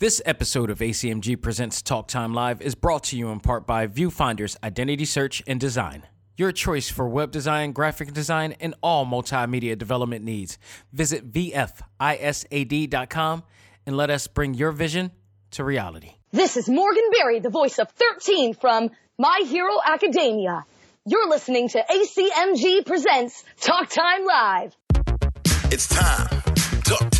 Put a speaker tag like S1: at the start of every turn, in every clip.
S1: This episode of ACMG Presents Talk Time Live is brought to you in part by Viewfinder's Identity Search and Design. Your choice for web design, graphic design, and all multimedia development needs. Visit VFISAD.com and let us bring your vision to reality.
S2: This is Morgan Berry, the voice of 13 from My Hero Academia. You're listening to ACMG Presents Talk Time Live.
S3: It's time. Talk time.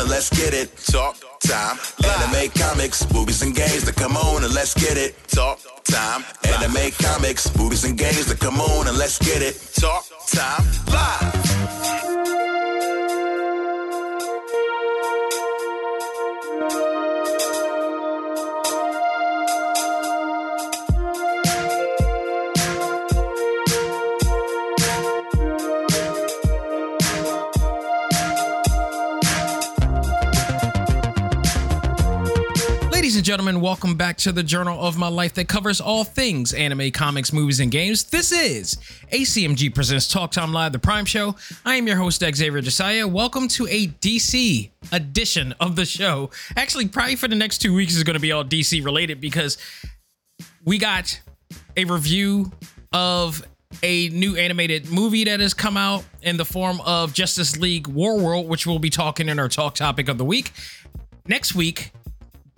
S3: and let's get it. Talk time. Anime, comics, movies, and games that come on and let's get it. Talk time. Anime, comics, movies, and games that come on and let's get it. Talk time. Live.
S1: Gentlemen, welcome back to the Journal of My Life that covers all things anime, comics, movies, and games. This is ACMG Presents Talk Time Live, the Prime Show. I am your host, Xavier Josiah. Welcome to a DC edition of the show. Actually, probably for the next two weeks is going to be all DC related because we got a review of a new animated movie that has come out in the form of Justice League Warworld, which we'll be talking in our talk topic of the week. Next week,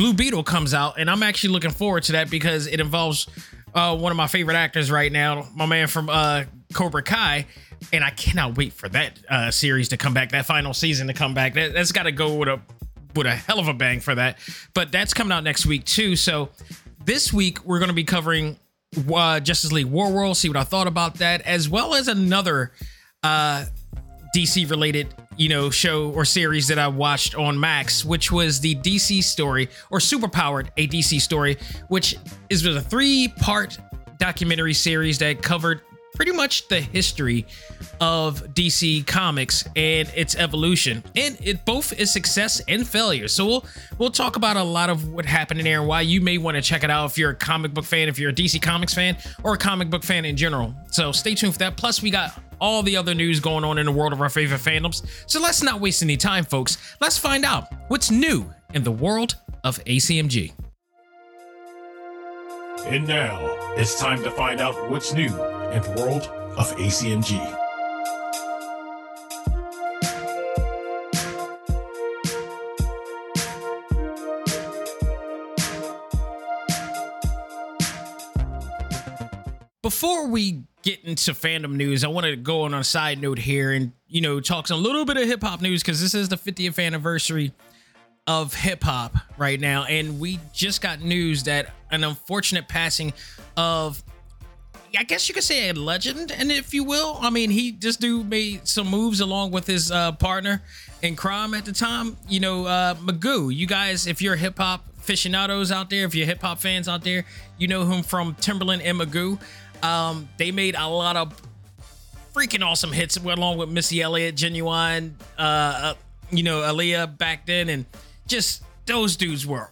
S1: Blue Beetle comes out, and I'm actually looking forward to that because it involves uh, one of my favorite actors right now, my man from uh, Cobra Kai, and I cannot wait for that uh, series to come back, that final season to come back. That, that's got to go with a with a hell of a bang for that. But that's coming out next week too. So this week we're going to be covering uh, Justice League Warworld, see what I thought about that, as well as another uh, DC related, you know, show or series that I watched on Max, which was the DC story or Superpowered, a DC story, which is a three part documentary series that covered pretty much the history of DC Comics and its evolution, and it both is success and failure. So we'll we'll talk about a lot of what happened in there and why you may want to check it out if you're a comic book fan, if you're a DC Comics fan, or a comic book fan in general. So stay tuned for that. Plus, we got all the other news going on in the world of our favorite fandoms. So let's not waste any time, folks. Let's find out what's new in the world of ACMG.
S4: And now, it's time to find out what's new in the world of ACMG.
S1: Before we get into fandom news, I want to go on a side note here and you know talk some little bit of hip hop news because this is the 50th anniversary of hip hop right now, and we just got news that an unfortunate passing of I guess you could say a legend, and if you will, I mean, he just do made some moves along with his uh, partner in crime at the time. You know, uh, Magoo. You guys, if you're hip hop aficionados out there, if you're hip hop fans out there, you know him from Timbaland and Magoo. Um, they made a lot of freaking awesome hits along with Missy Elliott, Ginuwine, uh, uh, you know, Aaliyah back then, and just those dudes were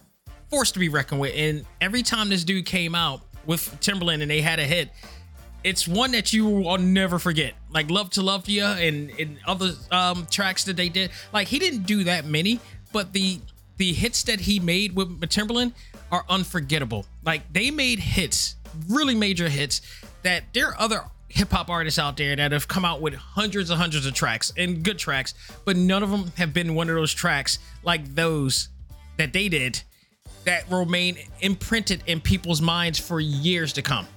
S1: forced to be reckoned with. And every time this dude came out with Timbaland and they had a hit, it's one that you will never forget. Like Love to Love You and, and other um, tracks that they did. Like he didn't do that many, but the the hits that he made with Timbaland are unforgettable. Like they made hits, really major hits that there are other hip hop artists out there that have come out with hundreds and hundreds of tracks and good tracks, but none of them have been one of those tracks like those that they did that remain imprinted in people's minds for years to come,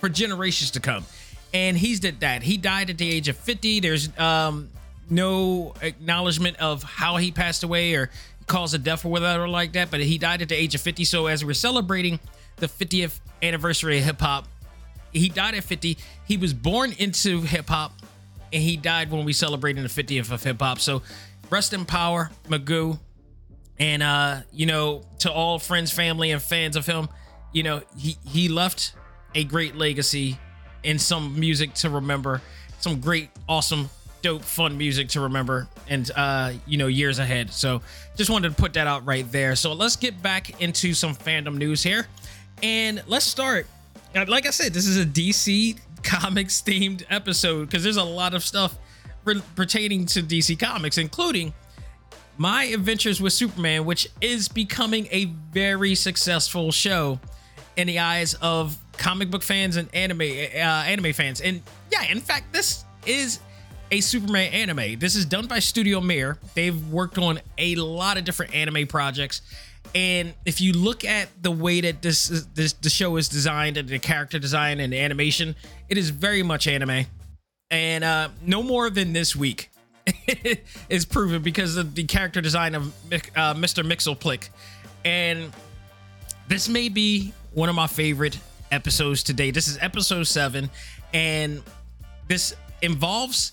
S1: for generations to come. And he's did that. He died at the age of 50. There's um, no acknowledgement of how he passed away or cause of death or whatever like that, but he died at the age of 50. So as we're celebrating the 50th anniversary of hip hop, he died at 50. He was born into hip hop and he died when we celebrated the 50th of hip hop. So rest in power, Magoo. And uh, you know, to all friends, family, and fans of him, you know, he he left a great legacy and some music to remember, some great, awesome, dope, fun music to remember, and uh, you know, years ahead. So just wanted to put that out right there. So let's get back into some fandom news here, and let's start. uh, Like I said, this is a DC Comics themed episode because there's a lot of stuff re- pertaining to DC Comics, including my Adventures with Superman, which is becoming a very successful show in the eyes of comic book fans and anime uh, anime fans. And yeah, in fact, this is a Superman anime. This is done by Studio Mir. They've worked on a lot of different anime projects. And if you look at the way that this is, this the show is designed and the character design and the animation, it is very much anime. And uh no more than this week is proven because of the character design of uh, Mr. Mxyzptlk. And this may be one of my favorite episodes today. This is episode seven, and this involves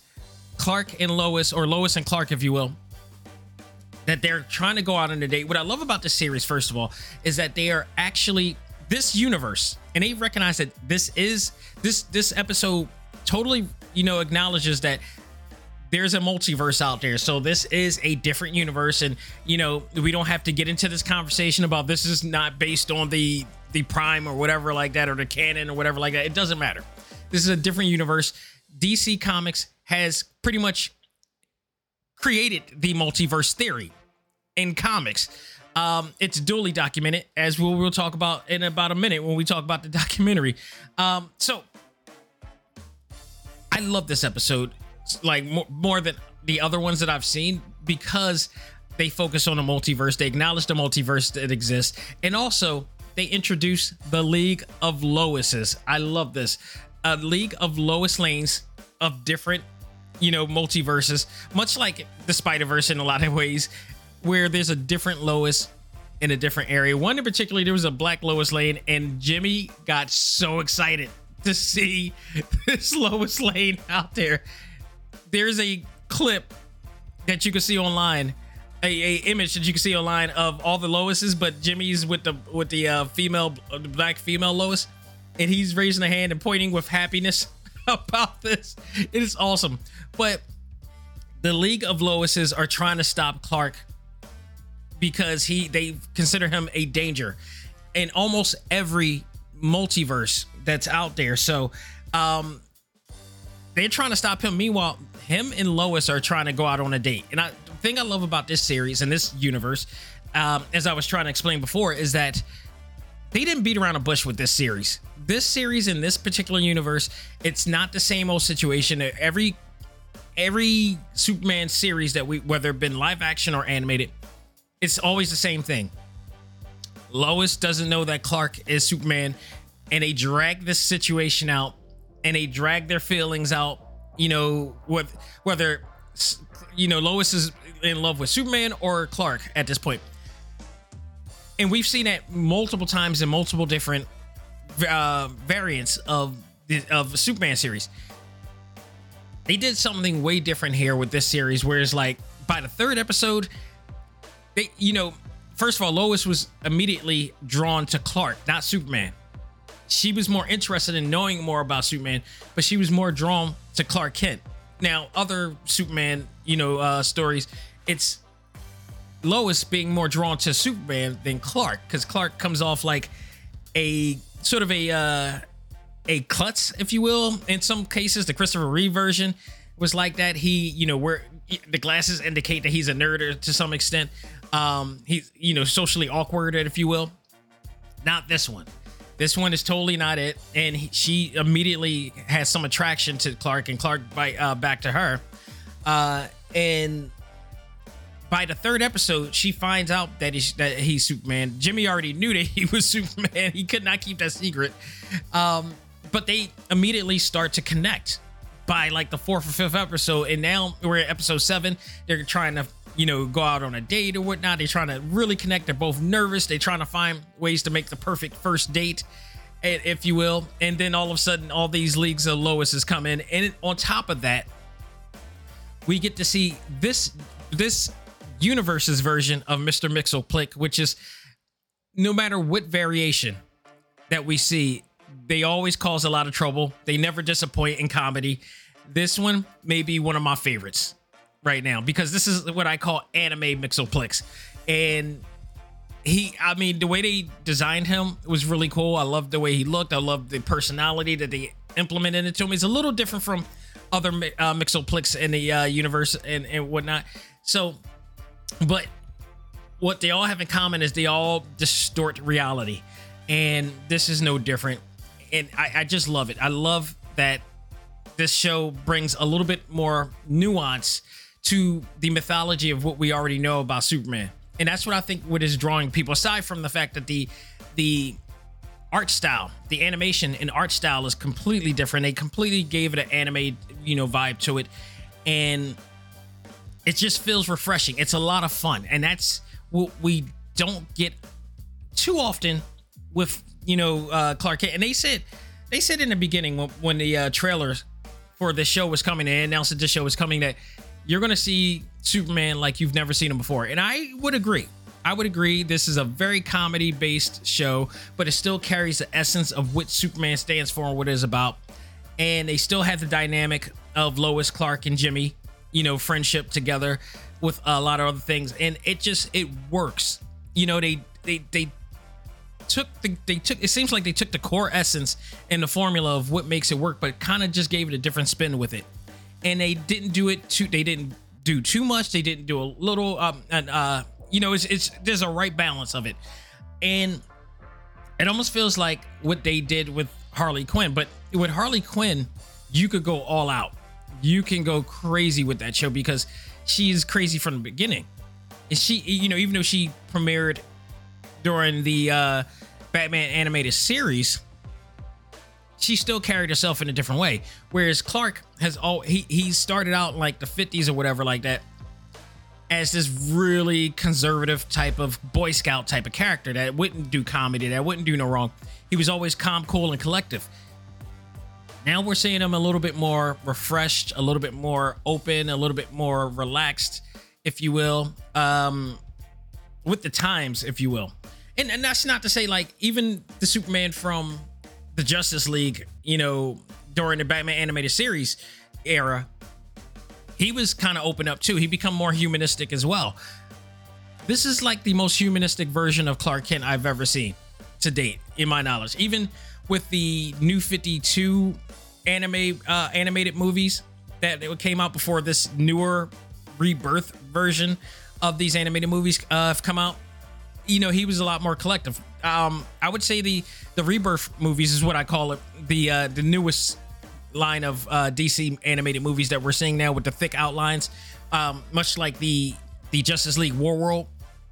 S1: Clark and Lois, or Lois and Clark, if you will. That they're trying to go out on a date. What I love about this series, first of all, is that they are actually this universe, and they recognize that this is this this episode totally, you know, acknowledges that there's a multiverse out there. So this is a different universe and you know, we don't have to get into this conversation about this is not based on the the prime or whatever like that or the canon or whatever like that. It doesn't matter. This is a different universe. DC Comics has pretty much created the multiverse theory in comics. Um, it's duly documented, as we'll, we'll talk about in about a minute when we talk about the documentary. Um, so I love this episode like more, more than the other ones that I've seen because they focus on a multiverse. They acknowledge the multiverse that exists, and also they introduce the League of Loises. I love this. A League of Lois Lanes of different, you know, multiverses, much like the Spider Verse in a lot of ways, where there's a different Lois in a different area. One in particular, there was a black Lois Lane, and Jimmy got so excited to see this Lois Lane out there there's a clip that you can see online a, a image that you can see online of all the loises but jimmy's with the with the uh female uh, the black female lois and he's raising a hand and pointing with happiness about this it is awesome but the league of loises are trying to stop clark because he they consider him a danger in almost every multiverse that's out there so um they're trying to stop him. Meanwhile, him and Lois are trying to go out on a date. And I the thing I love about this series and this universe, um, as I was trying to explain before, is that they didn't beat around a bush with this series. This series in this particular universe, it's not the same old situation. Every every Superman series that we whether it been live action or animated, it's always the same thing. Lois doesn't know that Clark is Superman, and they drag this situation out and they drag their feelings out. You know, with whether you know Lois is in love with Superman or Clark at this point, and we've seen that multiple times in multiple different uh, variants of the of Superman series. They did something way different here with this series, where it's like by the third episode, they you know first of all Lois was immediately drawn to Clark, not Superman she was more interested in knowing more about Superman, but she was more drawn to Clark Kent. Now, other Superman, you know, uh, stories, it's Lois being more drawn to Superman than Clark, because Clark comes off like a sort of a uh, a klutz, if you will. In some cases, the Christopher Reeve version was like that. He, you know, where the glasses indicate that he's a nerd to some extent. Um, he's, you know, socially awkward, if you will. Not this one This one is totally not it, and he, she immediately has some attraction to Clark, and Clark by, uh, back to her. Uh, and by the third episode, she finds out that he's that he's Superman. Jimmy already knew that he was Superman. He could not keep that secret. Um, but they immediately start to connect by like the fourth or fifth episode, and now we're at episode seven. They're trying to you know go out on a date or whatnot. They're trying to really connect. They're both nervous. They're trying to find ways to make the perfect first date, if you will. And then all of a sudden, all these leagues of Lois has come in, and on top of that, we get to see this this universe's version of Mr. Mxyzptlk, which is no matter what variation that we see, they always cause a lot of trouble. They never disappoint in comedy. This one may be one of my favorites right now because this is what I call anime Mxyzptlks. And he, I mean, the way they designed him was really cool. I loved the way he looked. I loved the personality that they implemented into him. He's a little different from other uh, in the uh, universe and, and whatnot. So, but what they all have in common is they all distort reality. And this is no different. And I, I just love it. I love that this show brings a little bit more nuance to the mythology of what we already know about Superman. And that's what I think what is drawing people aside from the fact that the the art style, the animation and art style is completely different. They completely gave it an anime, you know, vibe to it. And it just feels refreshing. It's a lot of fun. And that's what we don't get too often with, you know, uh, Clark Kent. And they said, they said in the beginning when, when the uh, trailers for the show was coming, they announced that the show was coming that you're to see Superman like you've never seen him before. And I would agree. I would agree. This is a very comedy based show, but it still carries the essence of what Superman stands for and what it is about. And they still have the dynamic of Lois, Clark, and Jimmy, you know, friendship together with a lot of other things. And it just, it works. You know, they, they, they, took the they took it seems like they took the core essence and the formula of what makes it work but kind of just gave it a different spin with it and they didn't do it too they didn't do too much they didn't do a little um and uh you know it's it's there's a right balance of it and it almost feels like what they did with harley quinn but with harley quinn you could go all out you can go crazy with that show because she's crazy from the beginning and she you know even though she premiered during the uh batman animated series she still carried herself in a different way. Whereas Clark has all he he started out like the 50s or whatever like that as this really conservative type of Boy Scout type of character that wouldn't do comedy, that wouldn't do no wrong. He was always calm, cool, and collective. Now we're seeing him a little bit more refreshed, a little bit more open, a little bit more relaxed, if you will, um, with the times, if you will. And, and that's not to say like even the Superman from the Justice League, you know, during the Batman animated series era, he was kind of open up too. He become more humanistic as well. This is like the most humanistic version of Clark Kent I've ever seen to date, in my knowledge. Even with the new 52 anime uh, animated movies that came out before this newer rebirth version of these animated movies uh, have come out, you know, he was a lot more collective. Um, I would say the the rebirth movies is what I call it. The uh, the newest line of uh, DC animated movies that we're seeing now with the thick outlines, um, much like the the Justice League Warworld,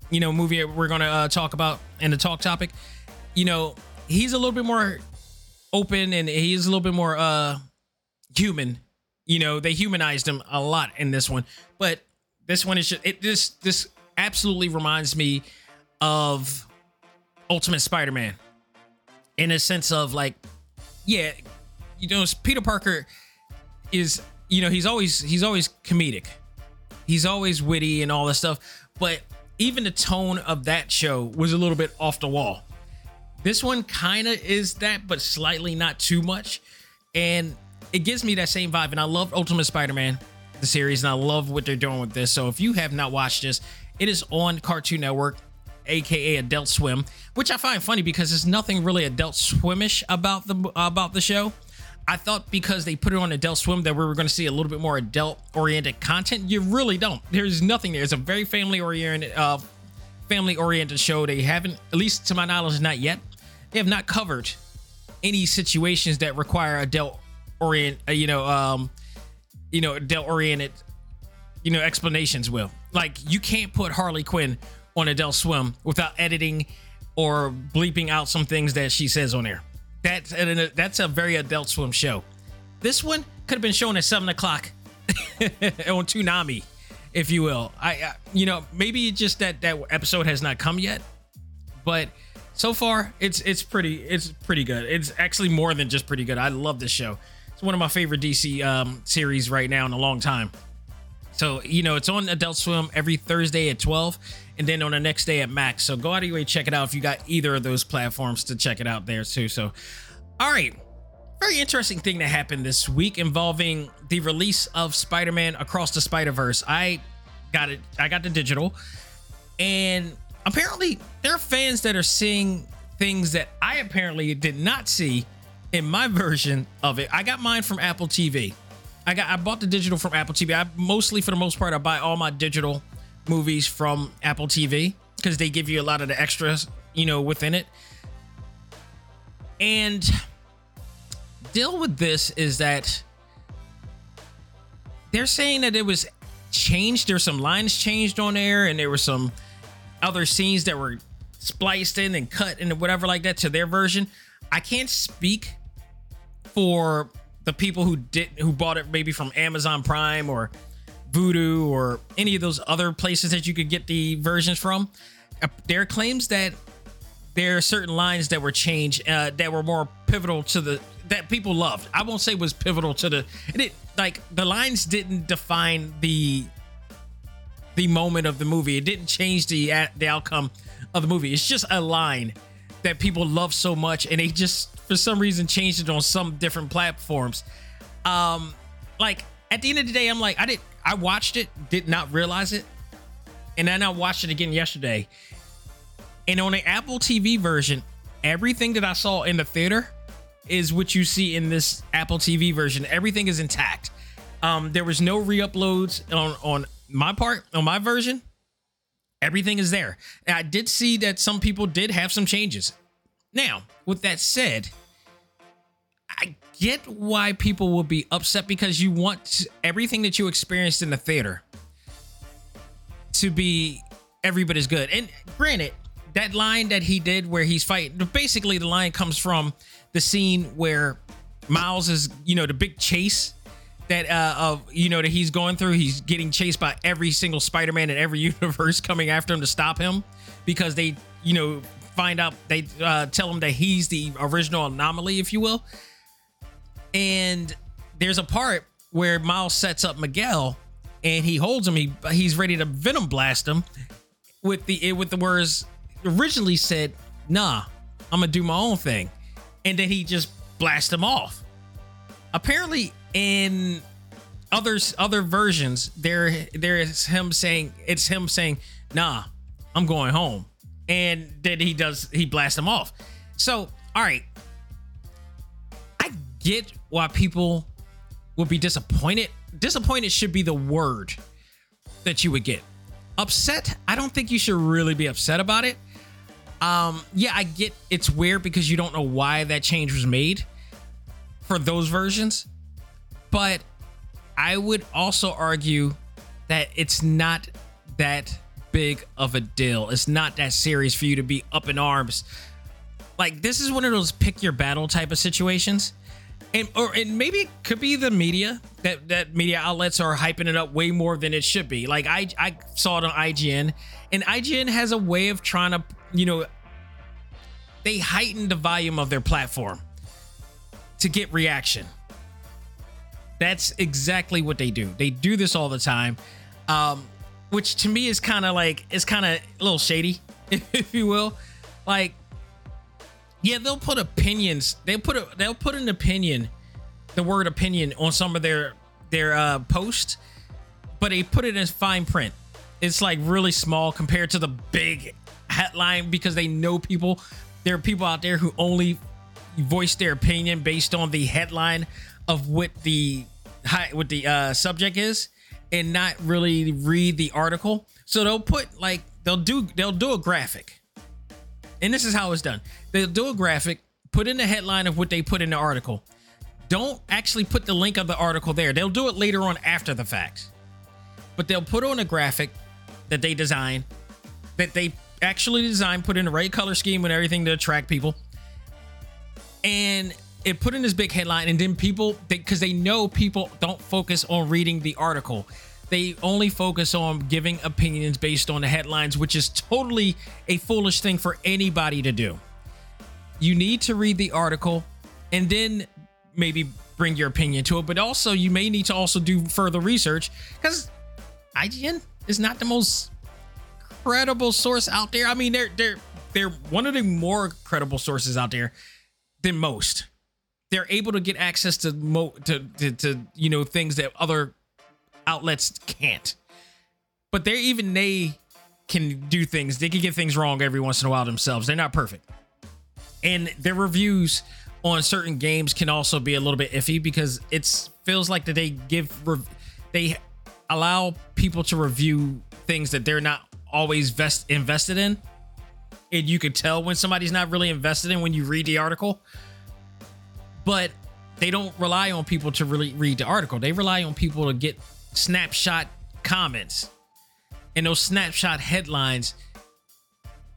S1: you know, movie we're gonna uh, talk about in the talk topic. You know, he's a little bit more open and he's a little bit more uh human. You know, they humanized him a lot in this one, but this one is just it. This this absolutely reminds me of Ultimate Spider-Man in a sense of like, yeah, you know, Peter Parker is, you know, he's always he's always comedic, he's always witty and all this stuff, but even the tone of that show was a little bit off the wall. This one kind of is that, but slightly not too much, and it gives me that same vibe. And I love Ultimate Spider-Man, the series, and I love what they're doing with this. So if you have not watched this, it is on Cartoon Network aka Adult Swim, which I find funny because there's nothing really Adult Swimish about the about the show. I thought because they put it on Adult Swim that we were going to see a little bit more adult oriented content. You really don't. There's nothing there. It's a very family oriented uh family oriented show. They haven't, at least to my knowledge, not yet. They have not covered any situations that require adult orient, uh, you know, um, you know, adult oriented, you know, explanations. Will like you can't put Harley Quinn on Adult Swim without editing or bleeping out some things that she says on air. That's and that's a very Adult Swim show. This one could have been shown at seven o'clock on Toonami, if you will. I, I, you know, maybe just that that episode has not come yet, but so far it's it's pretty it's pretty good. It's actually more than just pretty good. I love this show. It's one of my favorite DC um, series right now in a long time. So you know, it's on Adult Swim every Thursday at twelve, and then on the next day at Max. So go out of your way check it out if you got either of those platforms to check it out there too. So, all right very interesting thing that happened this week involving the release of Spider-Man Across the Spider-Verse. I got it. I got the digital, and apparently there are fans that are seeing things that I apparently did not see in my version of it. I got mine from Apple TV. I got I bought the digital from Apple TV. I mostly for the most part I buy all my digital movies from Apple TV because they give you a lot of the extras, you know, within it. And deal with this is that they're saying that it was changed. There's some lines changed on there, and there were some other scenes that were spliced in and cut and whatever like that to their version. I can't speak for the people who did who bought it maybe from Amazon Prime or Vudu or any of those other places that you could get the versions from. Uh, there are claims that there are certain lines that were changed uh, that were more pivotal to the that people loved. I won't say was pivotal to the it like the lines didn't define the the moment of the movie. It didn't change the the outcome of the movie. It's just a line that people love so much and they just for some reason changed it on some different platforms. Um like at the end of the day I'm like I did I watched it, did not realize it. And then I watched it again yesterday. And on the Apple TV version, everything that I saw in the theater is what you see in this Apple TV version. Everything is intact. Um, there was no re-uploads on on my part on my version. Everything is there. I did see that some people did have some changes. Now, with that said, I get why people will be upset because you want everything that you experienced in the theater to be every bit as good. And granted, that line that he did where he's fighting, basically the line comes from the scene where Miles is, you know, the big chase that uh of you know that he's going through. He's getting chased by every single Spider-Man in every universe coming after him to stop him because they, you know, find out they uh, tell him that he's the original anomaly, if you will. And there's a part where Miles sets up Miguel and he holds him. He he's ready to venom blast him with the with the words originally said, "Nah, I'm gonna do my own thing." and then he just blasts him off. Apparently, in others other versions, there there is him saying it's him saying, "Nah, I'm going home," and then he does he blasts him off. So, all right, I get why people would be disappointed. Disappointed should be the word that you would get. Upset, I don't think you should really be upset about it um, yeah, I get it's weird because you don't know why that change was made for those versions, but I would also argue that it's not that big of a deal. It's not that serious for you to be up in arms. Like this is one of those pick your battle type of situations. And or and maybe it could be the media that that media outlets are hyping it up way more than it should be. Like I I saw it on IGN and IGN has a way of trying to you know, they heighten the volume of their platform to get reaction. That's exactly what they do. They do this all the time, um, which to me is kind of like it's kind of a little shady, if you will. Like, yeah, they'll put opinions. They'll put a, they'll put an opinion, the word opinion on some of their their uh, posts, but they put it in fine print. It's like really small compared to the big headline because they know people. There are people out there who only voice their opinion based on the headline of what the what the uh, subject is, and not really read the article. So they'll put like they'll do they'll do a graphic, and this is how it's done. They'll do a graphic, put in the headline of what they put in the article. Don't actually put the link of the article there. They'll do it later on after the fact. But they'll put on a graphic that they design, that they actually design, put in the right color scheme and everything to attract people. And it put in this big headline, and then people, because they, they know people don't focus on reading the article they only focus on giving opinions based on the headlines, which is totally a foolish thing for anybody to do. You need to read the article and then maybe bring your opinion to it, but also you may need to also do further research because IGN is not the most credible source out there. I mean, they're they're they're one of the more credible sources out there than most. They're able to get access to mo to, to, to you know things that other outlets can't. But they're even they can do things. They can get things wrong every once in a while themselves. They're not perfect. And their reviews on certain games can also be a little bit iffy because it feels like that they give they allow people to review things that they're not always vest invested in. And you could tell when somebody's not really invested in when you read the article. But they don't rely on people to really read the article. They rely on people to get snapshot comments. And those snapshot headlines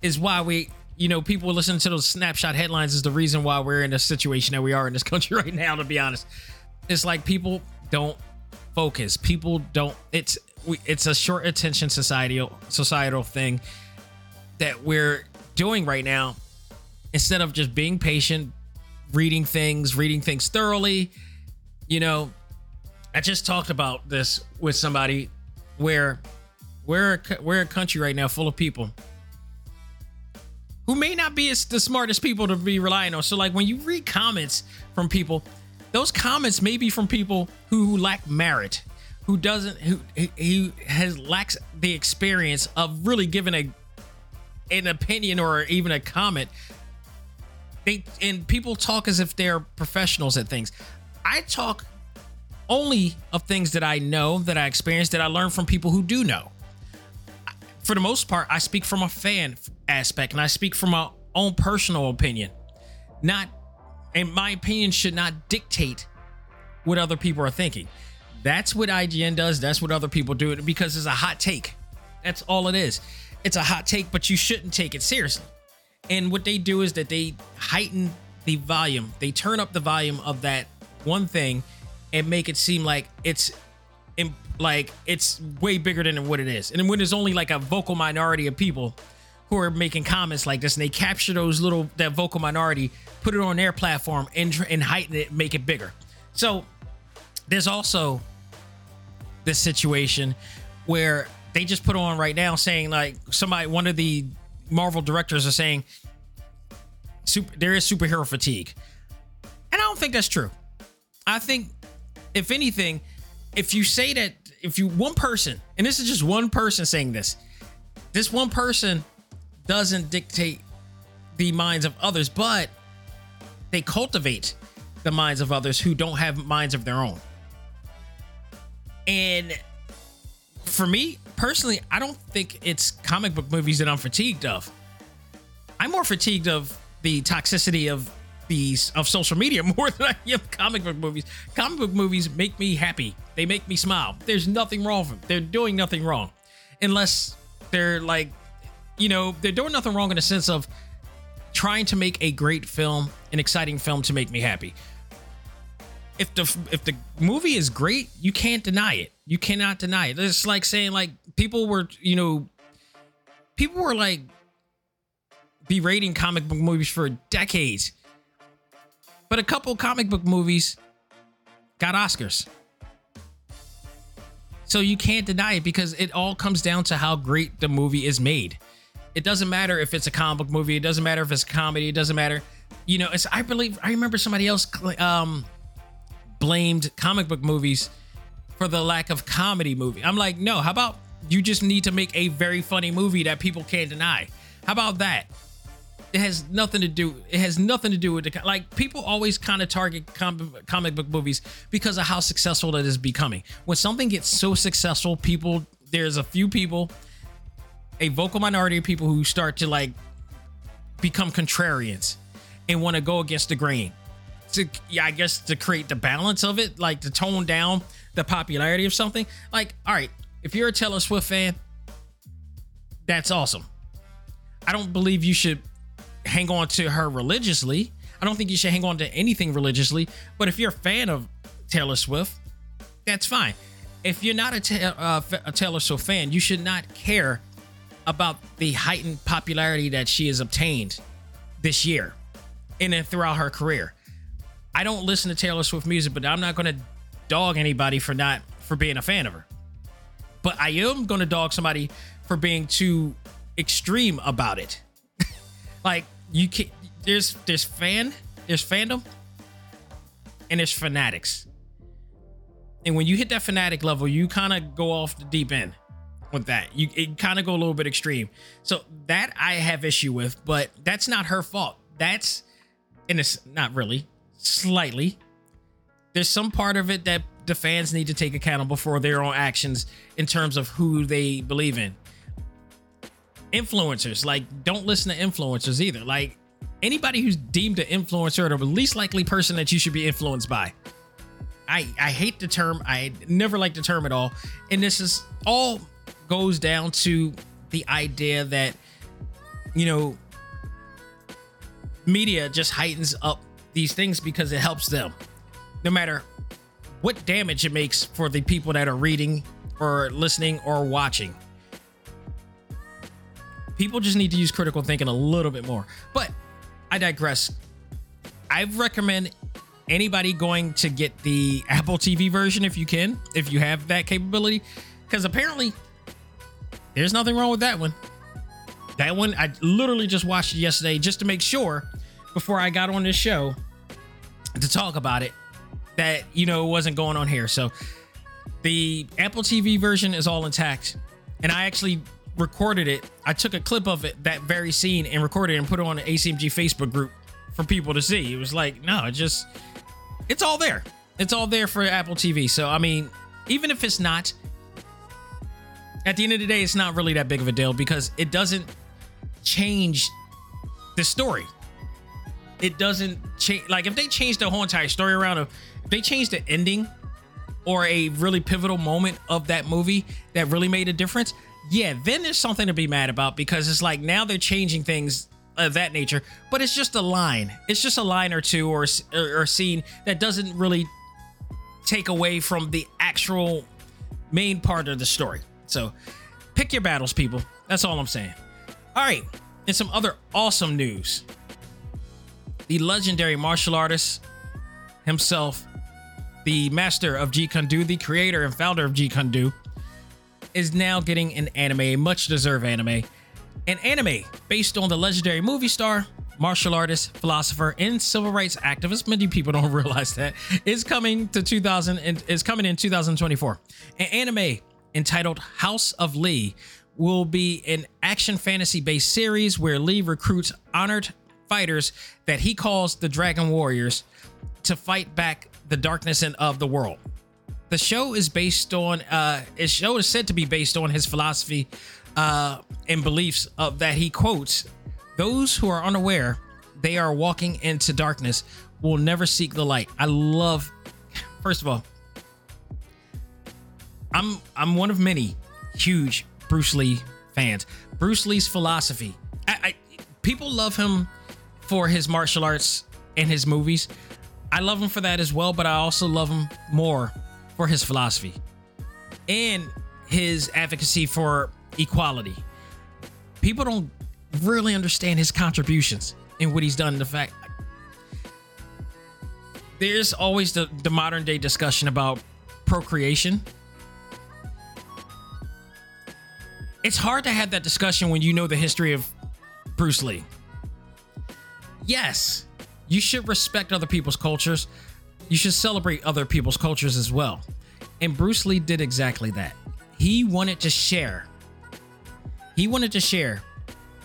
S1: is why we you know people listening to those snapshot headlines is the reason why we're in the situation that we are in this country right now to be honest. It's like people don't focus. People don't it's it's a short attention societal societal thing that we're doing right now. Instead of just being patient reading things reading things thoroughly you know I just talked about this with somebody where we're a, we're a country right now full of people who may not be as the smartest people to be relying on. So like when you read comments from people, those comments may be from people who lack merit, who doesn't who who has lacks the experience of really giving a an opinion or even a comment. They and people talk as if they're professionals at things. I talk only of things that I know, that I experienced, that I learned from people who do know. For the most part, I speak from a fan aspect and I speak from my own personal opinion. Not, and my opinion should not dictate what other people are thinking. That's what IGN does. That's what other people do because it's a hot take. That's all it is. It's a hot take, but you shouldn't take it seriously. And what they do is that they heighten the volume. They turn up the volume of that one thing and make it seem like it's like it's way bigger than what it is. And when there's only like a vocal minority of people who are making comments like this, and they capture those little that vocal minority, put it on their platform, and and heighten it, make it bigger. So there's also this situation where they just put on right now saying like somebody, one of the Marvel directors are saying super, there is superhero fatigue, and I don't think that's true. I think if anything, if you say that, if you one person, and this is just one person saying this, this one person doesn't dictate the minds of others, but they cultivate the minds of others who don't have minds of their own. And for me personally, I don't think it's comic book movies that I'm fatigued of. I'm more fatigued of the toxicity of these of social media more than I am comic book movies. Comic book movies make me happy. They make me smile. There's nothing wrong with them. They're doing nothing wrong. Unless they're like, you know, they're doing nothing wrong in the sense of trying to make a great film, an exciting film to make me happy. If the if the movie is great, you can't deny it. You cannot deny it. It's like saying like people were, you know, people were like berating comic book movies for decades but a couple comic book movies got Oscars. So you can't deny it because it all comes down to how great the movie is made. It doesn't matter if it's a comic book movie. It doesn't matter if it's a comedy. It doesn't matter. You know, it's I believe I remember somebody else um blamed comic book movies for the lack of comedy movie. I'm like, no, how about you just need to make a very funny movie that people can't deny? How about that? it has nothing to do it has nothing to do with the like people always kind of target com- comic book movies because of how successful it is becoming when something gets so successful people there's a few people a vocal minority of people who start to like become contrarians and want to go against the grain. To yeah, I guess to create the balance of it, like to tone down the popularity of something. Like, all right, if you're a Taylor Swift fan, that's awesome. I don't believe you should hang on to her religiously. I don't think you should hang on to anything religiously. But if you're a fan of Taylor Swift, that's fine. If you're not a, ta- uh, a Taylor Swift fan, you should not care about the heightened popularity that she has obtained this year and then throughout her career. I don't listen to Taylor Swift music, but I'm not going to dog anybody for not for being a fan of her. But I am going to dog somebody for being too extreme about it. like you can there's there's fan, there's fandom, and there's fanatics. And when you hit that fanatic level, you kind of go off the deep end with that. You it kind of go a little bit extreme. So that I have issue with, but that's not her fault. That's and it's not really, slightly. There's some part of it that the fans need to take accountable for their own actions in terms of who they believe in. Influencers, like, don't listen to influencers either. Like, anybody who's deemed an influencer or the least likely person that you should be influenced by. I I hate the term. I never like the term at all. And this is all goes down to the idea that you know media just heightens up these things because it helps them. No matter what damage it makes for the people that are reading or listening or watching. People just need to use critical thinking a little bit more. But I digress. I recommend anybody going to get the Apple TV version if you can, if you have that capability, because apparently there's nothing wrong with that one. That one I literally just watched yesterday just to make sure before I got on this show to talk about it that you know it wasn't going on here. So the Apple TV version is all intact, and I actually recorded it. I took a clip of it, that very scene, and recorded and put it on the ACMG Facebook group for people to see. It was like, no, it just it's all there. It's all there for Apple TV. So I mean, even if it's not, at the end of the day, it's not really that big of a deal because it doesn't change the story. It doesn't change. Like if they change the whole entire story around, if they change the ending or a really pivotal moment of that movie that really made a difference, yeah, then there's something to be mad about because it's like now they're changing things of that nature, but it's just a line. It's just a line or two or or, or scene that doesn't really take away from the actual main part of the story. So pick your battles, people. That's all I'm saying. All right, and some other awesome news. The legendary martial artist himself, the master of Jeet Kune the creator and founder of Jeet Kune is now getting an anime, a much deserved anime. An anime based on the legendary movie star, martial artist, philosopher, and civil rights activist. Many people don't realize that is coming to 2000 and is coming in 2024. An anime entitled House of Lee will be an action fantasy based series where Lee recruits honored fighters that he calls the Dragon Warriors to fight back the darkness and of the world. The show is based on uh his show is said to be based on his philosophy uh and beliefs of that he quotes those who are unaware they are walking into darkness will never seek the light. I love first of all I'm I'm one of many huge Bruce Lee fans. Bruce Lee's philosophy. I, I people love him for his martial arts and his movies. I love him for that as well, but I also love him more for his philosophy and his advocacy for equality. People don't really understand his contributions and what he's done. In the fact there's always the, the modern day discussion about procreation. It's hard to have that discussion when you know the history of Bruce Lee. Yes, you should respect other people's cultures. You should celebrate other people's cultures as well. And Bruce Lee did exactly that. He wanted to share. He wanted to share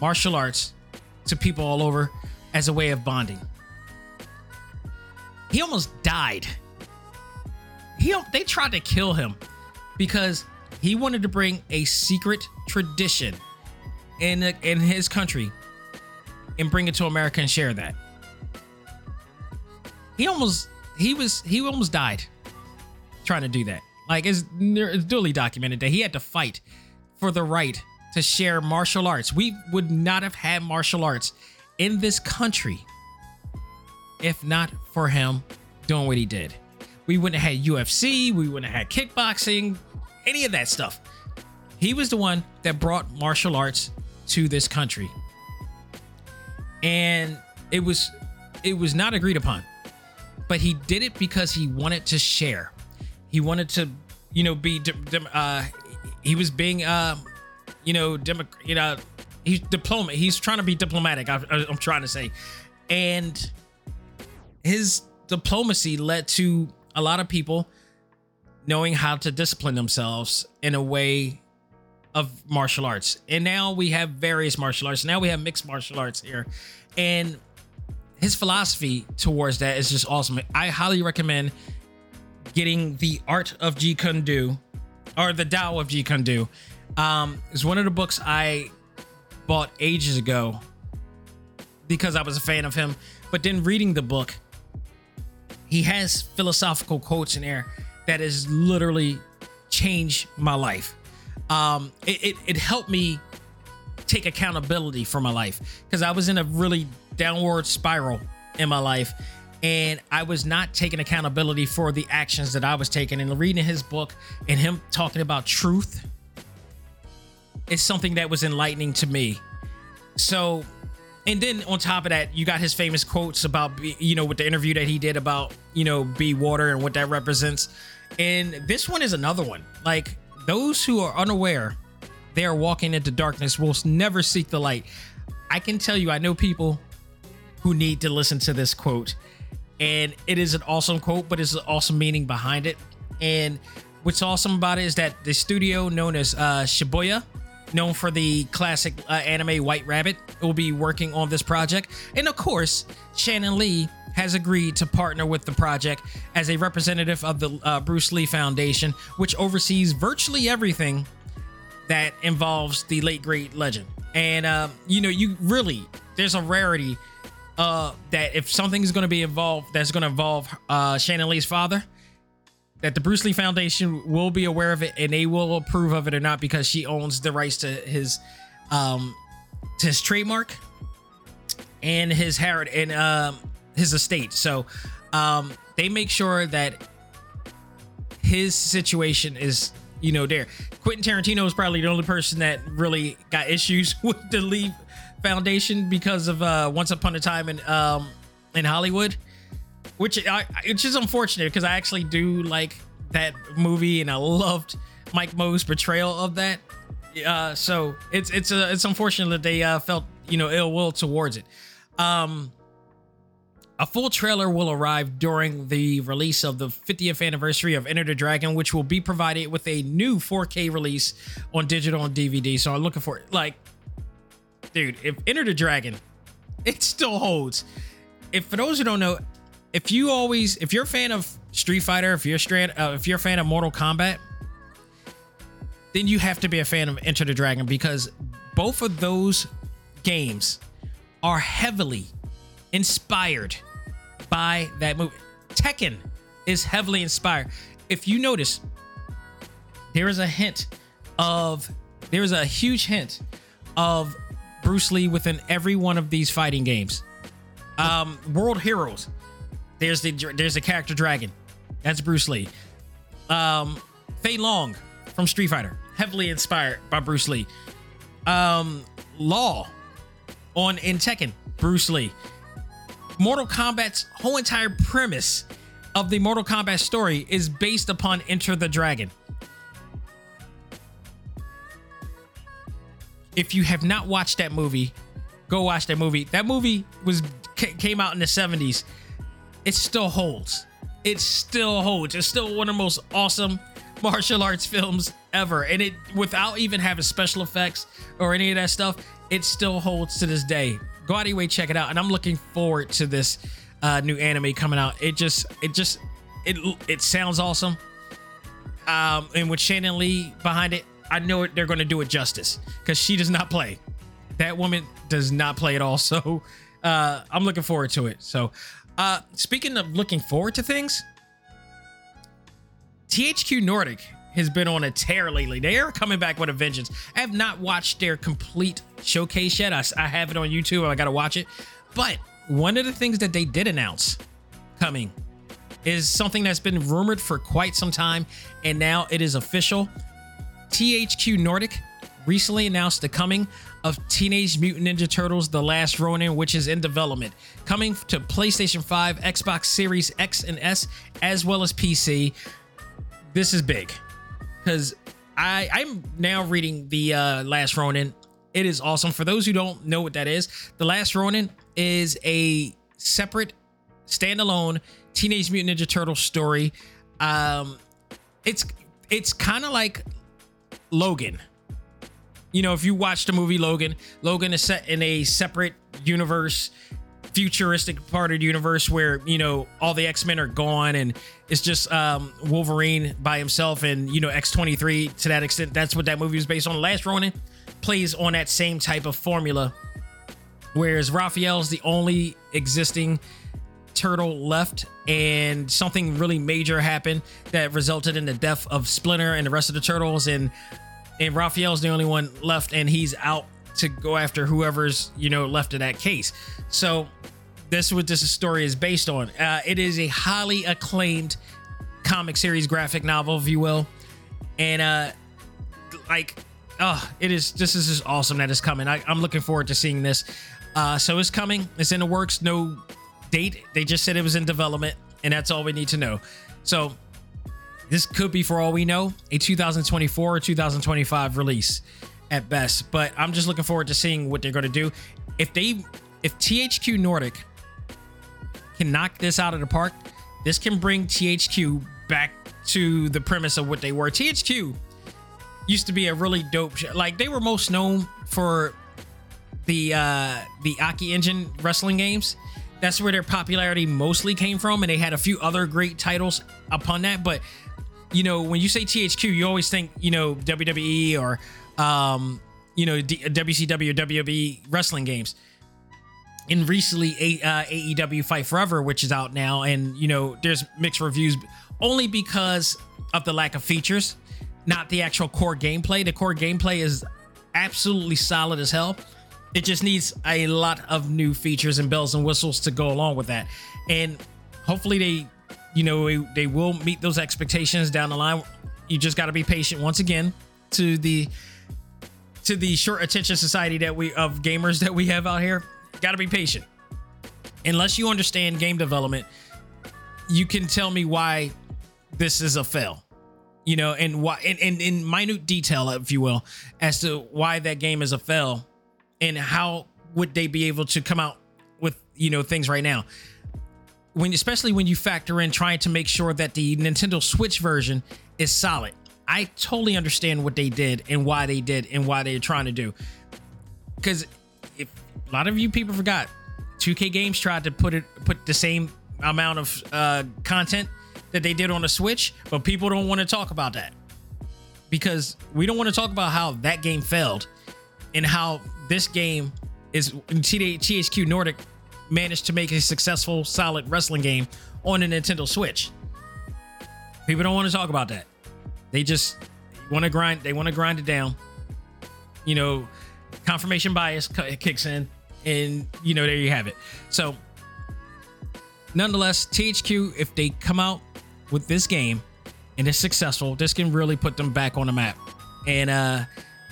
S1: martial arts to people all over as a way of bonding. He almost died. He they tried to kill him because he wanted to bring a secret tradition in in his country and bring it to America and share that. He almost he was he almost died trying to do that. Like it's, it's duly documented that he had to fight for the right to share martial arts. We would not have had martial arts in this country if not for him doing what he did. We wouldn't have had UFC, we wouldn't have had kickboxing, any of that stuff. He was the one that brought martial arts to this country. And it was it was not agreed upon. But he did it because he wanted to share. He wanted to, you know, be uh he was being uh you know, demo, you know, he's diplomat. He's trying to be diplomatic. I, I'm trying to say, and his diplomacy led to a lot of people knowing how to discipline themselves in a way of martial arts. And now we have various martial arts. Now we have mixed martial arts here. And his philosophy towards that is just awesome. I highly recommend getting the art of Jeet Kune Do or the Tao of Jeet Kune Do. Um, it's one of the books I bought ages ago because I was a fan of him. But then reading the book, he has philosophical quotes in there that has literally changed my life. Um, it, it, it helped me take accountability for my life because I was in a really downward spiral in my life and I was not taking accountability for the actions that I was taking. And reading his book and him talking about truth is something that was enlightening to me. So and then on top of that, you got his famous quotes about, you know, with the interview that he did about, you know, be water and what that represents. And this one is another one. Like those who are unaware, they are walking into darkness will never seek the light. I can tell you, I know people who need to listen to this quote, and it is an awesome quote, but it's an awesome meaning behind it. And what's awesome about it is that the studio known as uh, Shibuya known for the classic uh, anime White Rabbit, will be working on this project. And of course, Shannon Lee has agreed to partner with the project as a representative of the uh, Bruce Lee Foundation, which oversees virtually everything that involves the late great legend. And uh, you know, you really there's a rarity uh, that if something's going to be involved, that's going to involve uh, Shannon Lee's father, that the Bruce Lee Foundation will be aware of it and they will approve of it or not because she owns the rights to his um to his trademark and his heritage and um his estate. So um they make sure that his situation is you know there. Quentin Tarantino is probably the only person that really got issues with the Lee Foundation because of uh Once Upon a Time in um in Hollywood which I, which is unfortunate because I actually do like that movie and I loved Mike Moh's portrayal of that. Uh, so it's it's uh, it's unfortunate that they uh, felt you know ill will towards it. Um, a full trailer will arrive during the release of the 50th anniversary of Enter the Dragon, which will be provided with a new 4K release on digital and DVD. So I'm looking for it. Like, dude, if Enter the Dragon, it still holds. If for those who don't know, if you always if you're a fan of Street Fighter, if you're strand, uh, if you're a fan of Mortal Kombat, then you have to be a fan of Enter the Dragon because both of those games are heavily inspired by that movie. Tekken is heavily inspired. If you notice, there is a hint of there is a huge hint of Bruce Lee within every one of these fighting games. Um, World Heroes there's the there's the character Dragon. That's Bruce Lee. Um, Fei Long from Street Fighter, heavily inspired by Bruce Lee. Um, Law on in Tekken, Bruce Lee. Mortal Kombat's whole entire premise of the Mortal Kombat story is based upon Enter the Dragon. If you have not watched that movie, go watch that movie. That movie was came out in the 70s it still holds. It still holds. It's still one of the most awesome martial arts films ever. And it, without even having special effects or any of that stuff, it still holds to this day. Go out anyway, check it out. And I'm looking forward to this uh, new anime coming out. It just, it just, it, it sounds awesome. Um, and with Shannon Lee behind it, I know they're going to do it justice because she does not play. that woman does not play at all. So uh, I'm looking forward to it. So uh, speaking of looking forward to things, THQ Nordic has been on a tear lately. They are coming back with a vengeance. I have not watched their complete showcase yet. I, I have it on YouTube. I got to watch it. But one of the things that they did announce coming is something that's been rumored for quite some time, and now it is official. THQ Nordic recently announced the coming of Teenage Mutant Ninja Turtles The Last Ronin, which is in development, coming to PlayStation 5, Xbox Series X and S, as well as PC. This is big because I I'm now reading the uh, Last Ronin. It is awesome. For those who don't know what that is, the Last Ronin is a separate, standalone Teenage Mutant Ninja Turtle story. Um, it's it's kind of like Logan. You know, if you watch the movie Logan, Logan is set in a separate universe, futuristic part of the universe where, you know, all the X-Men are gone and it's just um, Wolverine by himself and, you know, X-23 to that extent. That's what that movie was based on. Last Ronin plays on that same type of formula. Whereas Raphael's the only existing turtle left and something really major happened that resulted in the death of Splinter and the rest of the turtles and and Raphael's the only one left and he's out to go after whoever's you know left of that case. So this is what this story is based on. Uh, it is a highly acclaimed comic series graphic novel if you will. And uh like oh it is this is just awesome that it's coming. I, i'm looking forward to seeing this. Uh so it's coming. It's in the works. No date. They just said it was in development and that's all we need to know. So this could be, for all we know, a 2024 or 2025 release at best. But I'm just looking forward to seeing what they're going to do. If they, if THQ Nordic can knock this out of the park, this can bring THQ back to the premise of what they were. THQ used to be a really dope. Like they were most known for the uh the Aki Engine wrestling games. That's where their popularity mostly came from, and they had a few other great titles upon that. But you know, when you say THQ, you always think, you know, WWE or, um, you know, D- WCW or WWE wrestling games. And recently, a- uh, AEW Fight Forever, which is out now, and you know, there's mixed reviews only because of the lack of features, not the actual core gameplay. The core gameplay is absolutely solid as hell. It just needs a lot of new features and bells and whistles to go along with that. And hopefully, they you know they will meet those expectations down the line. You just got to be patient once again to the to the short attention society that we of gamers that we have out here. Got to be patient. Unless you understand game development you can tell me why this is a fail you know and why and in, in minute detail if you will as to why that game is a fail and how would they be able to come out with you know things right now when especially when you factor in trying to make sure that the Nintendo Switch version is solid. I totally understand what they did and why they did and why they're trying to do. Because if a lot of you people forgot, 2K Games tried to put it put the same amount of uh, content that they did on the Switch, but people don't want to talk about that because we don't want to talk about how that game failed and how this game is THQ Nordic managed to make a successful, solid wrestling game on a Nintendo Switch. People don't want to talk about that. They just want to grind. They want to grind it down. You know, confirmation bias kicks in, and you know there you have it. So, nonetheless, THQ, if they come out with this game and it's successful, this can really put them back on the map. And uh,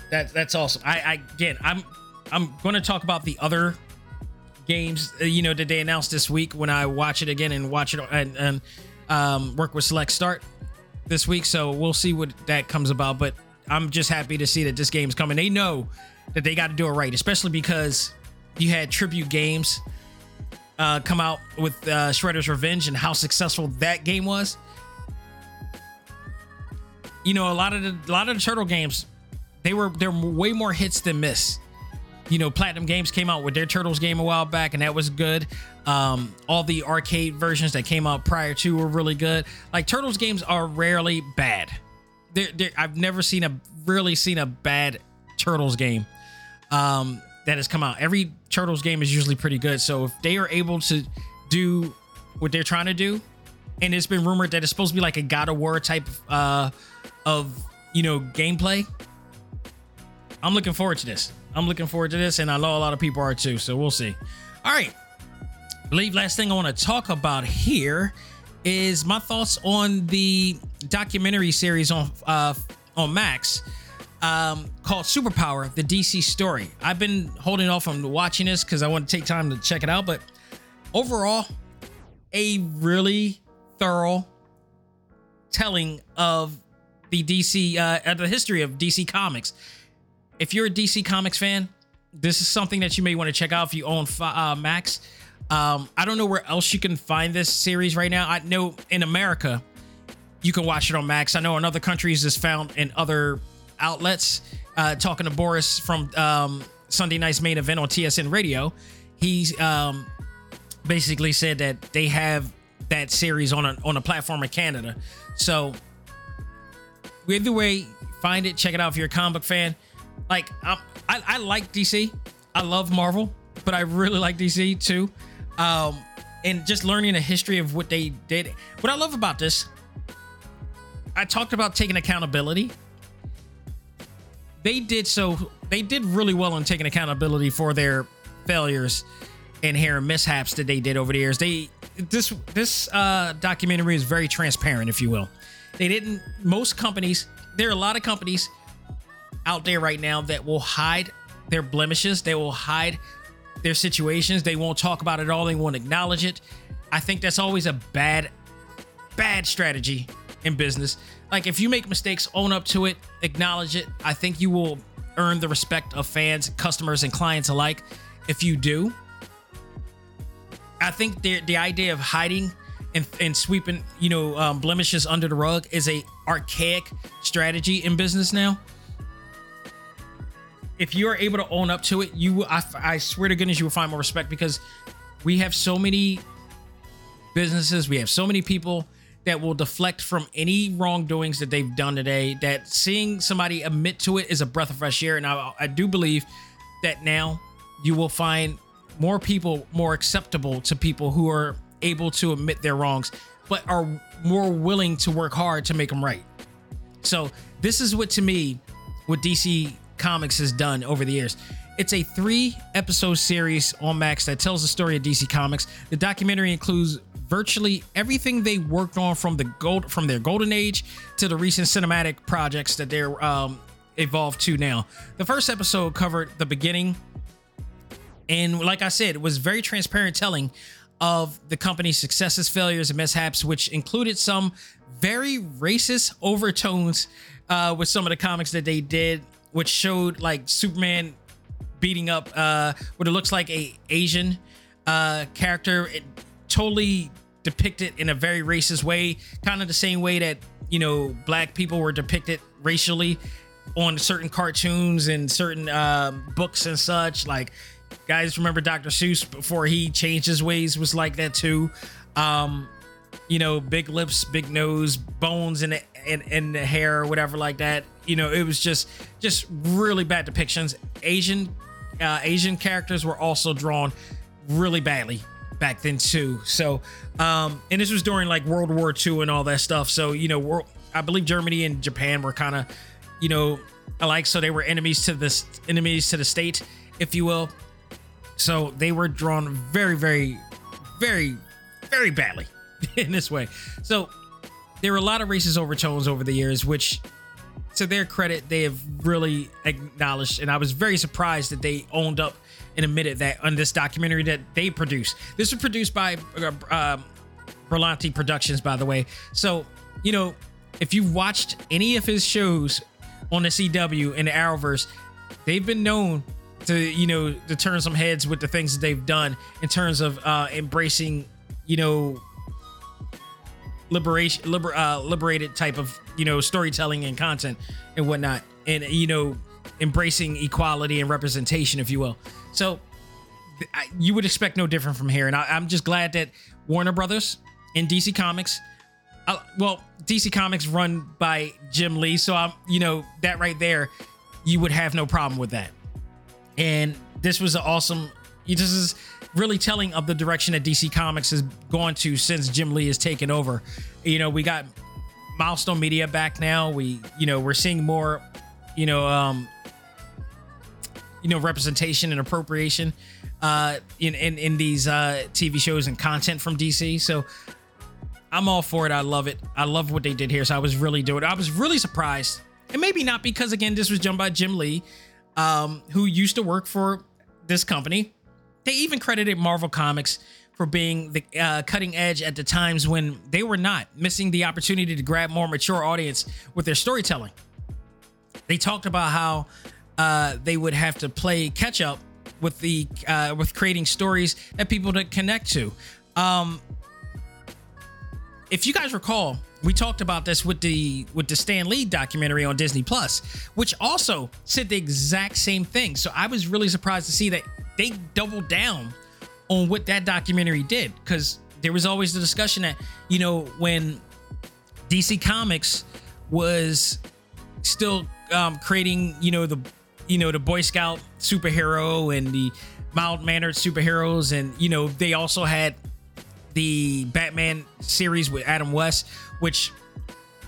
S1: that that's awesome. I, I again, I'm I'm going to talk about the other games, uh, you know, that they announced this week when I watch it again and watch it and, and um, work with Select Start this week. So we'll see what that comes about. But I'm just happy to see that this game's coming. They know that they got to do it right, especially because you had Tribute Games uh, come out with uh, Shredder's Revenge and how successful that game was. You know, a lot of the a lot of the Turtle games, they were they're way more hits than miss you know, Platinum Games came out with their Turtles game a while back, and that was good. Um, all the arcade versions that came out prior to were really good. Like Turtles games are rarely bad. They're, they're, I've never seen a really seen a bad Turtles game. Um, that has come out. Every Turtles game is usually pretty good. So if they are able to do what they're trying to do, and it's been rumored that it's supposed to be like a God of War type uh, of you know gameplay. I'm looking forward to this. I'm looking forward to this, and I know a lot of people are too. So we'll see. All right. I believe last thing I want to talk about here is my thoughts on the documentary series on uh, on Max um, called Superpower: The DC Story. I've been holding off on watching this because I want to take time to check it out, but overall, a really thorough telling of the DC uh, the history of DC Comics. If you're a DC Comics fan, this is something that you may want to check out if you own uh, Max. Um, I don't know where else you can find this series right now. I know in America you can watch it on Max. I know in other countries it's found in other outlets. Uh, talking to Boris from um, Sunday night's main event on TSN Radio, he's um, basically said that they have that series on a on a platform in Canada. So either way, find it, check it out if you're a comic fan. Like I'm, I, I like DC, I love Marvel, but I really like DC too. Um, and just learning the history of what they did. What I love about this, I talked about taking accountability. They did so. They did really well on taking accountability for their failures and hair mishaps that they did over the years. They this this uh, documentary is very transparent, if you will. They didn't. Most companies, there are a lot of companies out there right now that will hide their blemishes. They will hide their situations. They won't talk about it all. They won't acknowledge it. I think that's always a bad, bad strategy in business. Like if you make mistakes, own up to it, acknowledge it. I think you will earn the respect of fans, customers, and clients alike. If you do, I think the the idea of hiding and, and sweeping, you know, um, blemishes under the rug is a archaic strategy in business now. If you are able to own up to it, you, I, I swear to goodness, you will find more respect because we have so many businesses, we have so many people that will deflect from any wrongdoings that they've done today. That seeing somebody admit to it is a breath of fresh air, and I, I do believe that now you will find more people more acceptable to people who are able to admit their wrongs but are more willing to work hard to make them right so this is what to me what dc comics has done over the years. It's a three episode series on max that tells the story of dc comics. The documentary includes virtually everything they worked on from the gold from their golden age to the recent cinematic projects that they're um evolved to now. The first episode covered the beginning and like I said, it was very transparent telling of the company's successes, failures, and mishaps, which included some very racist overtones uh, with some of the comics that they did, which showed like Superman beating up uh, what it looks like a Asian uh, character. It totally depicted in a very racist way, kind of the same way that you know black people were depicted racially on certain cartoons and certain uh, books and such. Like guys remember Dr. Seuss before he changed his ways was like that too. Um, you know, big lips, big nose, bones in the, in, in the hair or whatever like that. You know, it was just just really bad depictions. Asian uh, Asian characters were also drawn really badly back then too. So, um, and this was during like World War II and all that stuff. So, you know, world, I believe Germany and Japan were kind of, you know, alike. So they were enemies to this enemies to the state, if you will. So they were drawn very, very, very, very badly in this way. So there were a lot of racist overtones over the years, which to their credit, they have really acknowledged. And I was very surprised that they owned up and admitted that on this documentary that they produced. This was produced by uh, um, Berlanti Productions, by the way. So, you know, if you've watched any of his shows on the CW and the Arrowverse, they've been known to you know to turn some heads with the things that they've done in terms of uh embracing you know liberation liber, uh, liberated type of you know storytelling and content and whatnot. And you know embracing equality and representation if you will. So I, you would expect no different from here. And I, i'm just glad that warner brothers and dc comics uh, well dc comics run by jim lee. So i'm you know that right there you would have no problem with that. And this was an awesome. This is really telling of the direction that DC Comics has gone to since Jim Lee has taken over. You know, we got Milestone Media back now. We, you know, we're seeing more, you know, um, you know, representation and appropriation uh, in in in these uh, TV shows and content from DC. So I'm all for it. I love it. I love what they did here. So I was really doing. I was really surprised, and maybe not because again, this was done by Jim Lee, um, who used to work for this company. They even credited Marvel Comics for being the uh, cutting edge at the times when they were not, missing the opportunity to grab more mature audience with their storytelling. They talked about how uh, they would have to play catch up with the uh, with creating stories that people to connect to. Um, if you guys recall, we talked about this with the with the Stan Lee documentary on Disney Plus, which also said the exact same thing. So I was really surprised to see that they doubled down on what that documentary did because there was always the discussion that you know when DC Comics was still um, creating you know the you know the Boy Scout superhero and the mild mannered superheroes and you know they also had the Batman series with Adam West which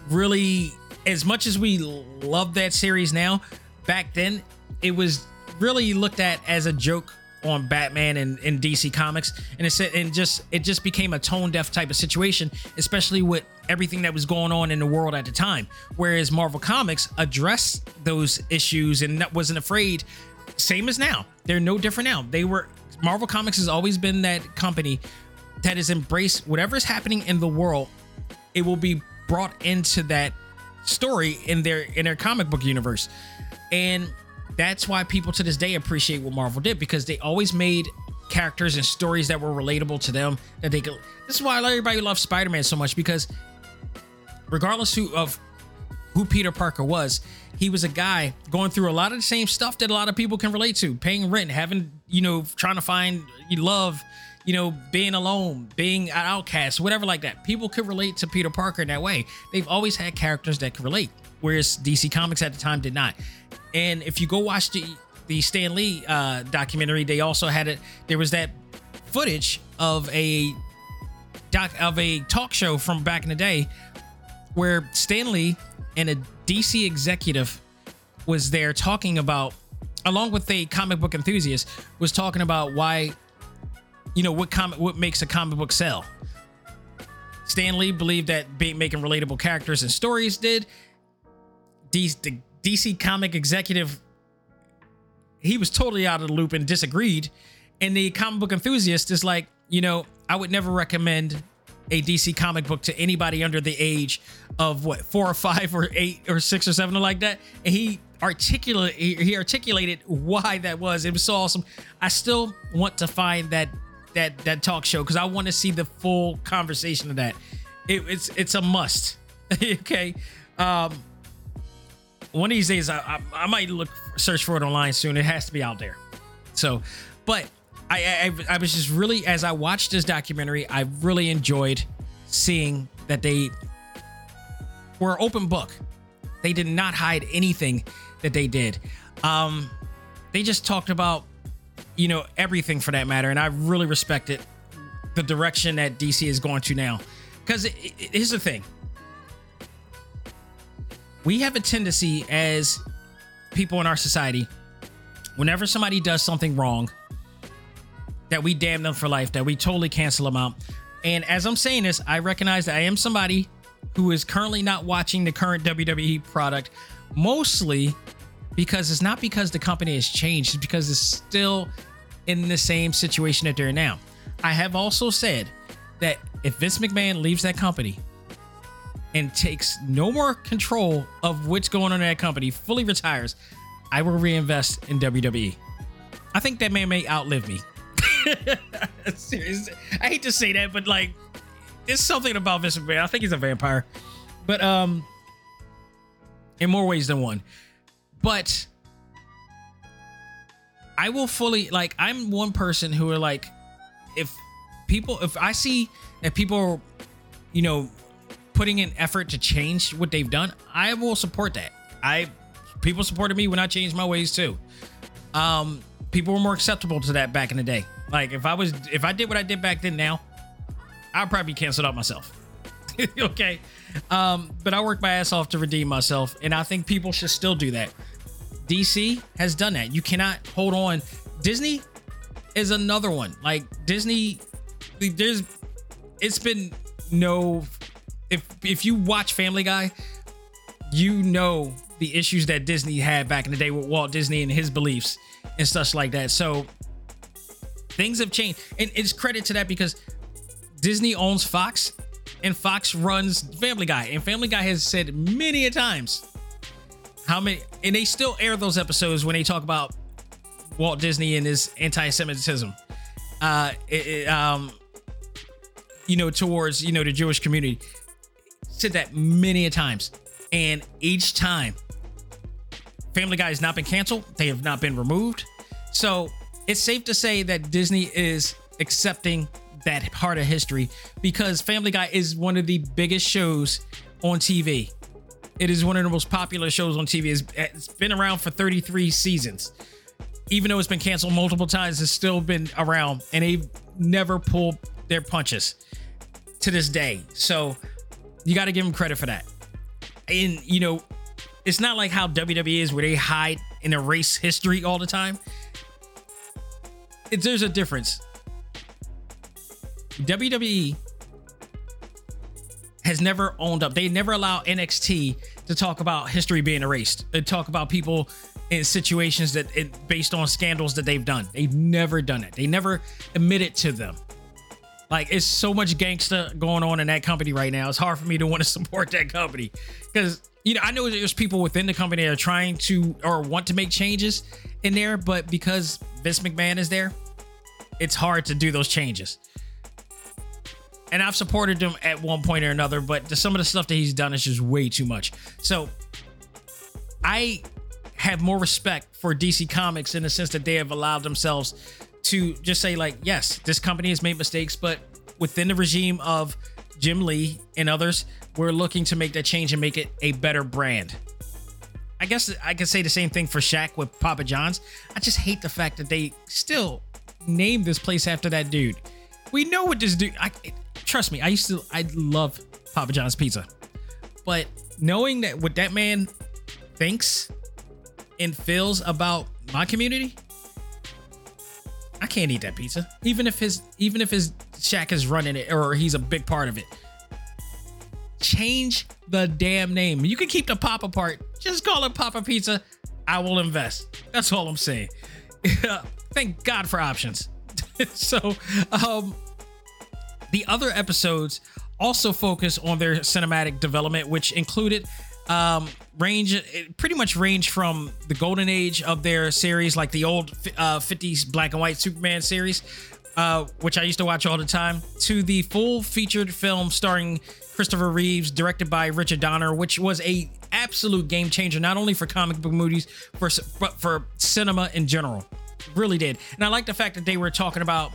S1: really as much as we love that series now back then it was really looked at as a joke on Batman and, and DC Comics, and it said and just it just became a tone deaf type of situation, especially with everything that was going on in the world at the time. Whereas Marvel Comics addressed those issues and wasn't afraid. Same as now, they're no different now. They were Marvel Comics has always been that company that has embraced whatever is happening in the world. It will be brought into that story in their in their comic book universe, and that's why people to this day appreciate what Marvel did because they always made characters and stories that were relatable to them that they could this is why everybody loves spider-man so much because regardless who, of who peter parker was he was a guy going through a lot of the same stuff that a lot of people can relate to paying rent having you know trying to find love you know being alone being an outcast whatever like that people could relate to peter parker in that way they've always had characters that could relate whereas dc comics at the time did not and if you go watch the the Stan Lee uh, documentary, they also had it. There was that footage of a doc of a talk show from back in the day where Stan Lee and a DC executive was there talking about, along with a comic book enthusiast, was talking about why, you know, what comic what makes a comic book sell. Stan Lee believed that making relatable characters and stories did. The DC comic executive, he was totally out of the loop and disagreed. And the comic book enthusiast is like, you know, I would never recommend a DC comic book to anybody under the age of what four or five or eight or six or seven or like that. And he articulate he articulated why that was. It was so awesome. I still want to find that that that talk show because I want to see the full conversation of that. It, it's it's a must. okay. Um, one of these days I, I, I, might look search for it online soon. It has to be out there. So, but I, I I was just really as I watched this documentary, I really enjoyed seeing that they were open book. They did not hide anything that they did. Um, they just talked about you know everything for that matter, and I really respect it. The direction that DC is going to now, because here's the thing we have a tendency as people in our society, whenever somebody does something wrong, that we damn them for life, that we totally cancel them out. And as I'm saying this, I recognize that I am somebody who is currently not watching the current WWE product, mostly because it's not because the company has changed, it's because it's still in the same situation that they're in now. I have also said that if Vince McMahon leaves that company, and takes no more control of what's going on in that company, fully retires, I will reinvest in WWE. I think that man may outlive me. Seriously, I hate to say that, but like, there's something about Vince McMahon. I think he's a vampire, but um, in more ways than one. But I will fully like. I'm one person who are like, if people, if I see that people, you know, putting in effort to change what they've done, I will support that. I people supported me when I changed my ways too. Um, people were more acceptable to that back in the day. Like if I was if I did what I did back then now, I'd probably be canceled out myself. okay. Um, but I worked my ass off to redeem myself, and I think people should still do that. DC has done that. You cannot hold on. Disney is another one. Like Disney, there's it's been no if if you watch Family Guy, you know the issues that Disney had back in the day with Walt Disney and his beliefs and stuff like that. So things have changed. And it's credit to that because Disney owns Fox and Fox runs Family Guy. And Family Guy has said many a times how many and they still air those episodes when they talk about Walt Disney and his anti-Semitism. Uh it, it, um you know towards you know the Jewish community. Said that many a times. And each time Family Guy has not been canceled, they have not been removed. So it's safe to say that Disney is accepting that part of history because Family Guy is one of the biggest shows on TV. It is one of the most popular shows on TV. It's, it's been around for 33 seasons. Even though it's been canceled multiple times, it's still been around and they've never pulled their punches to this day. So you got to give them credit for that. And, you know, it's not like how WWE is where they hide and erase history all the time. It, there's a difference. WWE has never owned up. They never allow NXT to talk about history being erased. They talk about people in situations that it, based on scandals that they've done. They've never done it. They never admit it to them. Like it's so much gangsta going on in that company right now. It's hard for me to want to support that company because you know I know there's people within the company that are trying to or want to make changes in there, but because Vince McMahon is there, it's hard to do those changes and I've supported him at one point or another, but some of the stuff that he's done is just way too much. So I have more respect for DC Comics in the sense that they have allowed themselves to just say, like, yes, this company has made mistakes, but within the regime of Jim Lee and others, we're looking to make that change and make it a better brand. I guess I could say the same thing for Shaq with Papa John's. I just hate the fact that they still name this place after that dude. We know what this dude. I, trust me, I used to I love Papa John's pizza. But knowing that what that man thinks and feels about my community, I can't eat that pizza. Even if his even if his Shaq is running it or he's a big part of it. Change the damn name. You can keep the Papa part. Just call it Papa Pizza. I will invest. That's all I'm saying. Thank God for options. so, um, the other episodes also focus on their cinematic development, which included um, range pretty much range from the golden age of their series, like the old uh, 50s black and white Superman series, uh, which I used to watch all the time, to the full featured film starring Christopher Reeves, directed by Richard Donner, which was a absolute game changer, not only for comic book movies, for but for cinema in general. Really did, and I like the fact that they were talking about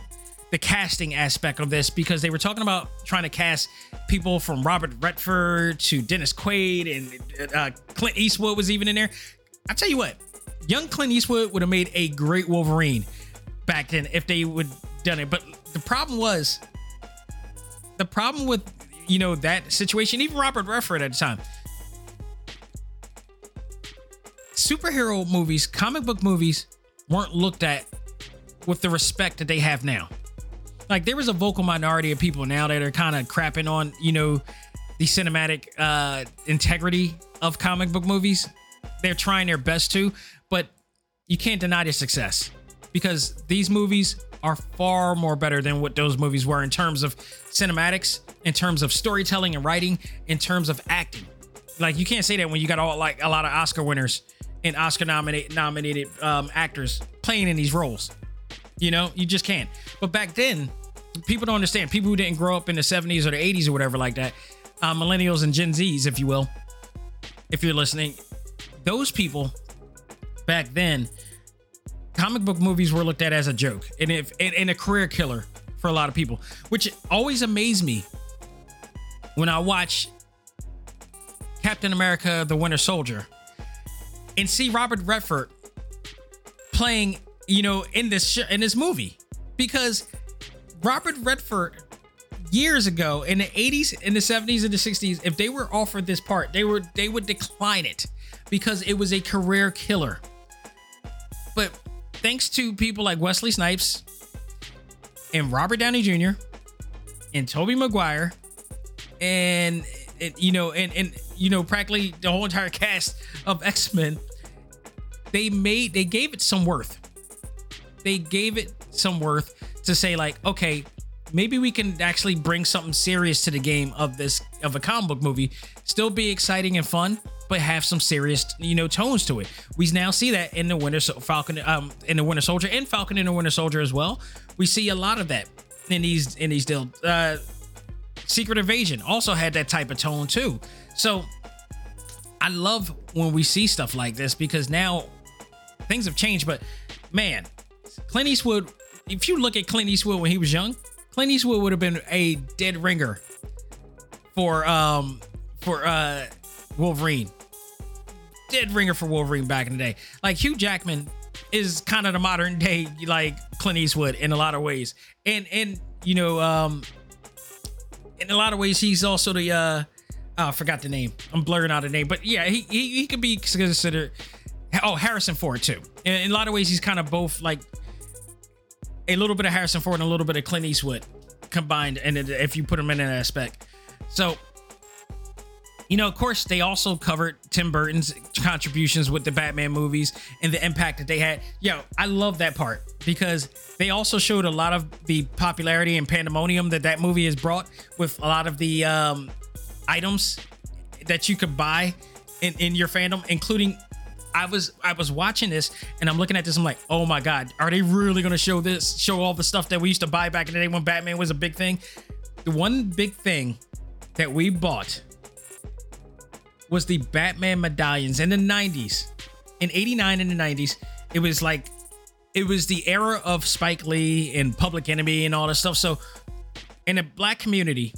S1: the casting aspect of this because they were talking about trying to cast people from Robert Redford to Dennis Quaid and uh, Clint Eastwood was even in there. I tell you what, young Clint Eastwood would have made a great Wolverine back then if they would done it. But the problem was the problem with you know that situation, even Robert Redford at the time. Superhero movies, comic book movies weren't looked at with the respect that they have now like there was a vocal minority of people now that are kind of crapping on you know the cinematic uh integrity of comic book movies. They're trying their best to but you can't deny their success because these movies are far more better than what those movies were in terms of cinematics in terms of storytelling and writing in terms of acting. Like you can't say that when you got all like a lot of oscar winners and oscar nominated nominated um, actors playing in these roles you know, you just can't. But back then, people don't understand. People who didn't grow up in the 70s or the 80s or whatever like that, uh, millennials and Gen Zs, if you will, if you're listening, those people back then, comic book movies were looked at as a joke and if and, and a career killer for a lot of people, which always amazed me when I watch Captain America: The Winter Soldier and see Robert Redford playing you know, in this sh- in this movie because Robert Redford years ago in the 80s, in the 70s, and the 60s, if they were offered this part, they were they would decline it because it was a career killer. But thanks to people like Wesley Snipes and Robert Downey Jr. and Tobey Maguire and, and you know and and you know practically the whole entire cast of X-Men they made they gave it some worth. They gave it some worth to say like okay maybe we can actually bring something serious to the game of this of a comic book movie. Still be exciting and fun but have some serious you know tones to it. We now see that in the winter falcon um in the winter soldier and falcon in the winter soldier as well. We see a lot of that in these in these deal uh secret invasion also had that type of tone too. So i love when we see stuff like this because now things have changed but man clint eastwood if you look at clint eastwood when he was young Clint Eastwood would have been a dead ringer for um for uh Wolverine. Dead ringer for Wolverine back in the day. Like Hugh Jackman is kind of the modern day like Clint Eastwood in a lot of ways. And and you know um in a lot of ways he's also the uh oh, I forgot the name. I'm blurring out the name, but yeah, he he, he could be considered oh Harrison Ford too. In, in a lot of ways he's kind of both like a little bit of Harrison Ford and a little bit of Clint Eastwood combined, and if you put them in an aspect. So, you know, of course, they also covered Tim Burton's contributions with the Batman movies and the impact that they had. Yo, I love that part because they also showed a lot of the popularity and pandemonium that that movie has brought with a lot of the um, items that you could buy in, in your fandom, including I was I was watching this and I'm looking at this. I'm like, oh my god, are they really gonna show this? Show all the stuff that we used to buy back in the day when Batman was a big thing. The one big thing that we bought was the Batman medallions in the 90s. In 89 in the 90s, it was like it was the era of Spike Lee and Public Enemy and all this stuff. So in the black community,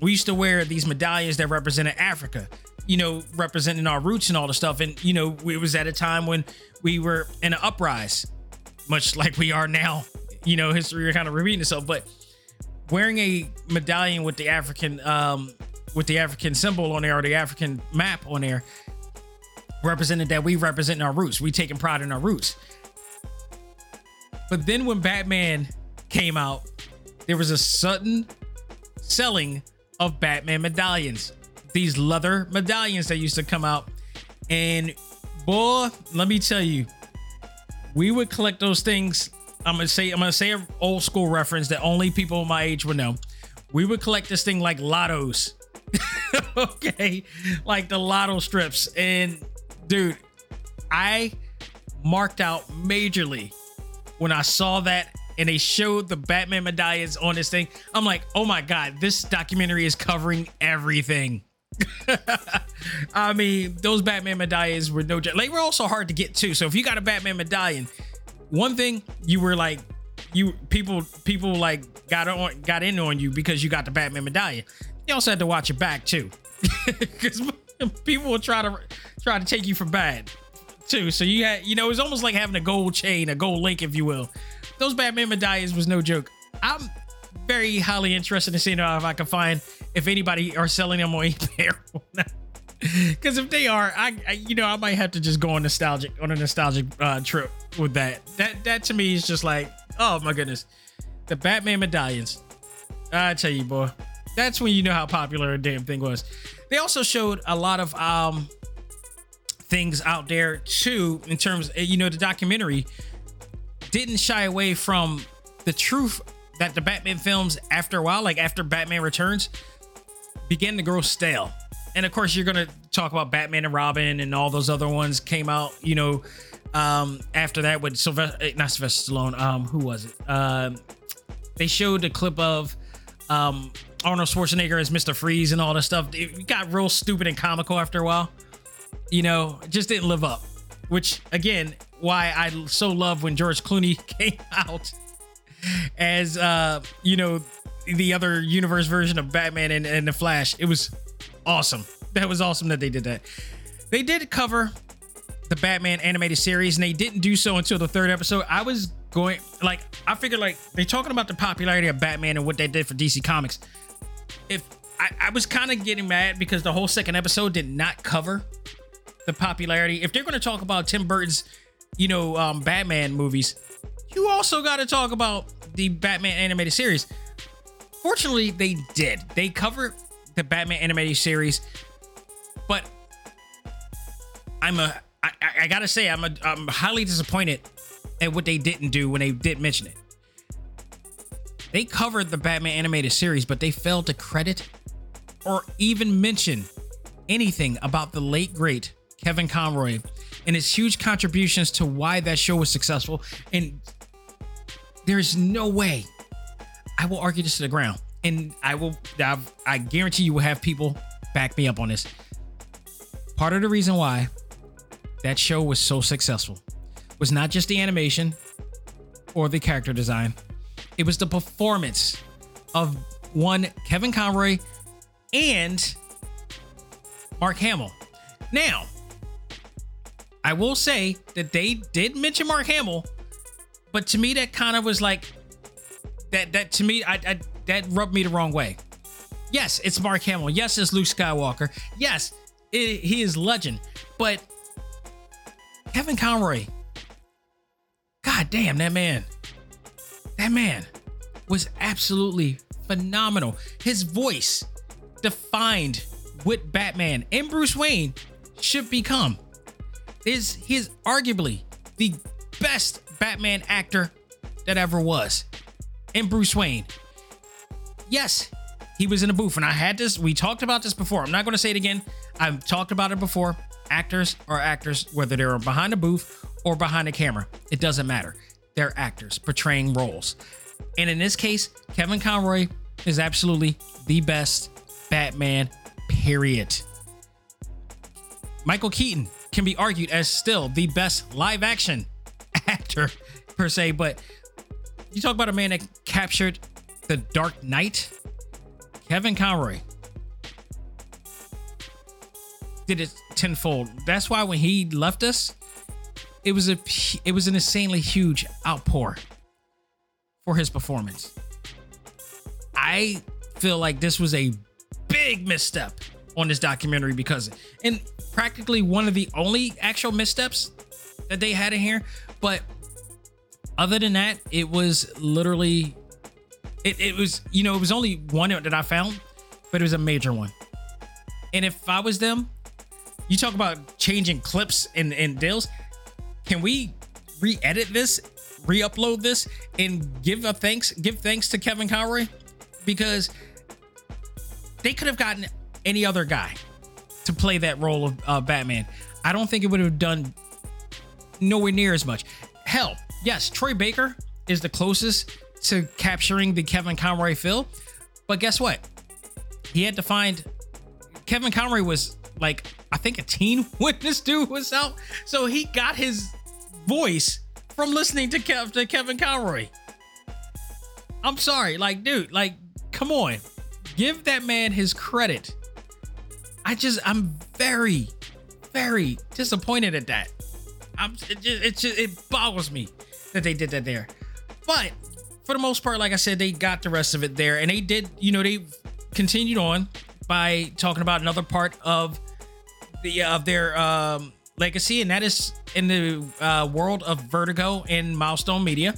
S1: we used to wear these medallions that represented Africa you know, representing our roots and all the stuff. And, you know, it was at a time when we were in an uprise, much like we are now. You know, history kind of repeating itself. But wearing a medallion with the African, um, with the African symbol on there or the African map on there represented that we represent our roots. We taking pride in our roots. But then when Batman came out, there was a sudden selling of Batman medallions these leather medallions that used to come out. And boy, let me tell you, we would collect those things. I'm gonna say I'm gonna say an old school reference that only people my age would know. We would collect this thing like lottos. okay, like the lotto strips. And dude, I marked out majorly when I saw that and they showed the Batman medallions on this thing. I'm like, oh my god, this documentary is covering everything. I mean, those Batman medallions were no joke. They were also hard to get too. So if you got a Batman medallion, one thing you were like, you people people like got on got in on you because you got the Batman medallion. You also had to watch your back too, because people will try to try to take you for bad too. So you had you know it's almost like having a gold chain, a gold link, if you will. Those Batman medallions was no joke. I'm very highly interested in seeing if I can find if anybody are selling them on eBay Because if they are, I, I, you know I might have to just go on nostalgic on a nostalgic uh, trip with that. That that to me is just like oh my goodness, the Batman medallions. I tell you, boy, that's when you know how popular a damn thing was. They also showed a lot of um things out there too in terms, you know, the documentary didn't shy away from the truth that the Batman films after a while, like after Batman Returns, began to grow stale. And of course, you're gonna talk about Batman and Robin and all those other ones came out, you know, um, after that with Sylvester, eh, not Sylvester Stallone. Um, who was it? Uh, they showed a clip of um, Arnold Schwarzenegger as Mr. Freeze and all this stuff. It got real stupid and comical after a while. You know, just didn't live up. Which again, why I so love when George Clooney came out as uh, you know, the other universe version of Batman and, and the Flash. It was awesome. That was awesome that they did that. They did cover the Batman animated series, and they didn't do so until the third episode. I was going like I figured like they're talking about the popularity of Batman and what they did for DC Comics. If I, I was kind of getting mad because the whole second episode did not cover the popularity. If they're going to talk about Tim Burton's, you know, um, Batman movies, you also got to talk about the Batman animated series. Fortunately, they did. They covered the Batman animated series, but I'm a I, I gotta say I'm a I'm highly disappointed at what they didn't do when they did mention it. They covered the Batman animated series, but they failed to credit or even mention anything about the late great Kevin Conroy and his huge contributions to why that show was successful. And there's no way I will argue this to the ground. And I will, I, I guarantee you will have people back me up on this. Part of the reason why that show was so successful was not just the animation or the character design, it was the performance of one Kevin Conroy and Mark Hamill. Now, I will say that they did mention Mark Hamill, but to me that kind of was like that. That to me, I, I that rubbed me the wrong way. Yes, it's Mark Hamill. Yes, it's Luke Skywalker. Yes, it, he is legend. But Kevin Conroy, god damn that man, that man was absolutely phenomenal. His voice defined what Batman and Bruce Wayne should become. Is he's arguably the best Batman actor that ever was. And Bruce Wayne. Yes, he was in a booth, and I had this. We talked about this before. I'm not going to say it again. I've talked about it before. Actors are actors, whether they're behind a booth or behind a camera. It doesn't matter. They're actors portraying roles. And in this case, Kevin Conroy is absolutely the best Batman, period. Michael Keaton can be argued as still the best live action actor, per se, but you talk about a man that captured the Dark Knight, Kevin Conroy did it tenfold. That's why when he left us, it was a it was an insanely huge outpour for his performance. I feel like this was a big misstep on this documentary because and practically one of the only actual missteps that they had in here, but other than that, it was literally it, it was you know it was only one that I found, but it was a major one. And if I was them, you talk about changing clips and, and deals. Can we re-edit this, re-upload this, and give a thanks, give thanks to Kevin Conroy? Because they could have gotten any other guy to play that role of uh, Batman. I don't think it would have done nowhere near as much. Hell, yes, Troy Baker is the closest to capturing the Kevin Conroy feel, but guess what? He had to find Kevin Conroy was like I think a teen when this dude was out, so he got his voice from listening to, Kev, to Kevin Conroy. I'm sorry, like dude, like come on, give that man his credit. I just I'm very, very disappointed at that. I'm it just, it just it boggles me that they did that there, but for the most part, like I said, they got the rest of it there, and they did. You know, they continued on by talking about another part of the of their um, legacy, and that is in the uh, world of Vertigo and Milestone Media,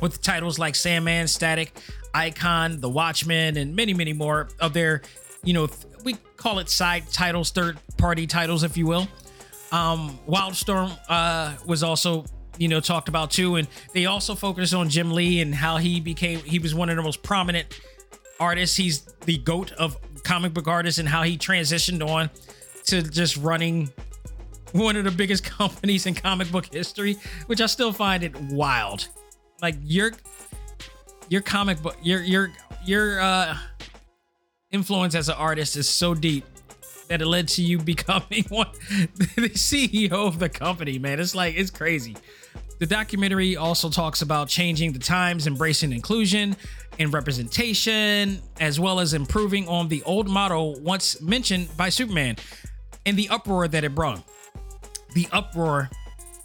S1: with titles like Sandman, Static, Icon, The Watchmen, and many, many more of their, you know, we call it side titles, third party titles, if you will. Um, Wildstorm uh, was also you know talked about too and they also focused on jim lee and how he became he was one of the most prominent artists he's the goat of comic book artists and how he transitioned on to just running one of the biggest companies in comic book history which i still find it wild like your your comic book your your your uh influence as an artist is so deep that it led to you becoming one the CEO of the company, man. It's like it's crazy. The documentary also talks about changing the times, embracing inclusion and representation, as well as improving on the old motto once mentioned by Superman and the uproar that it brought. the uproar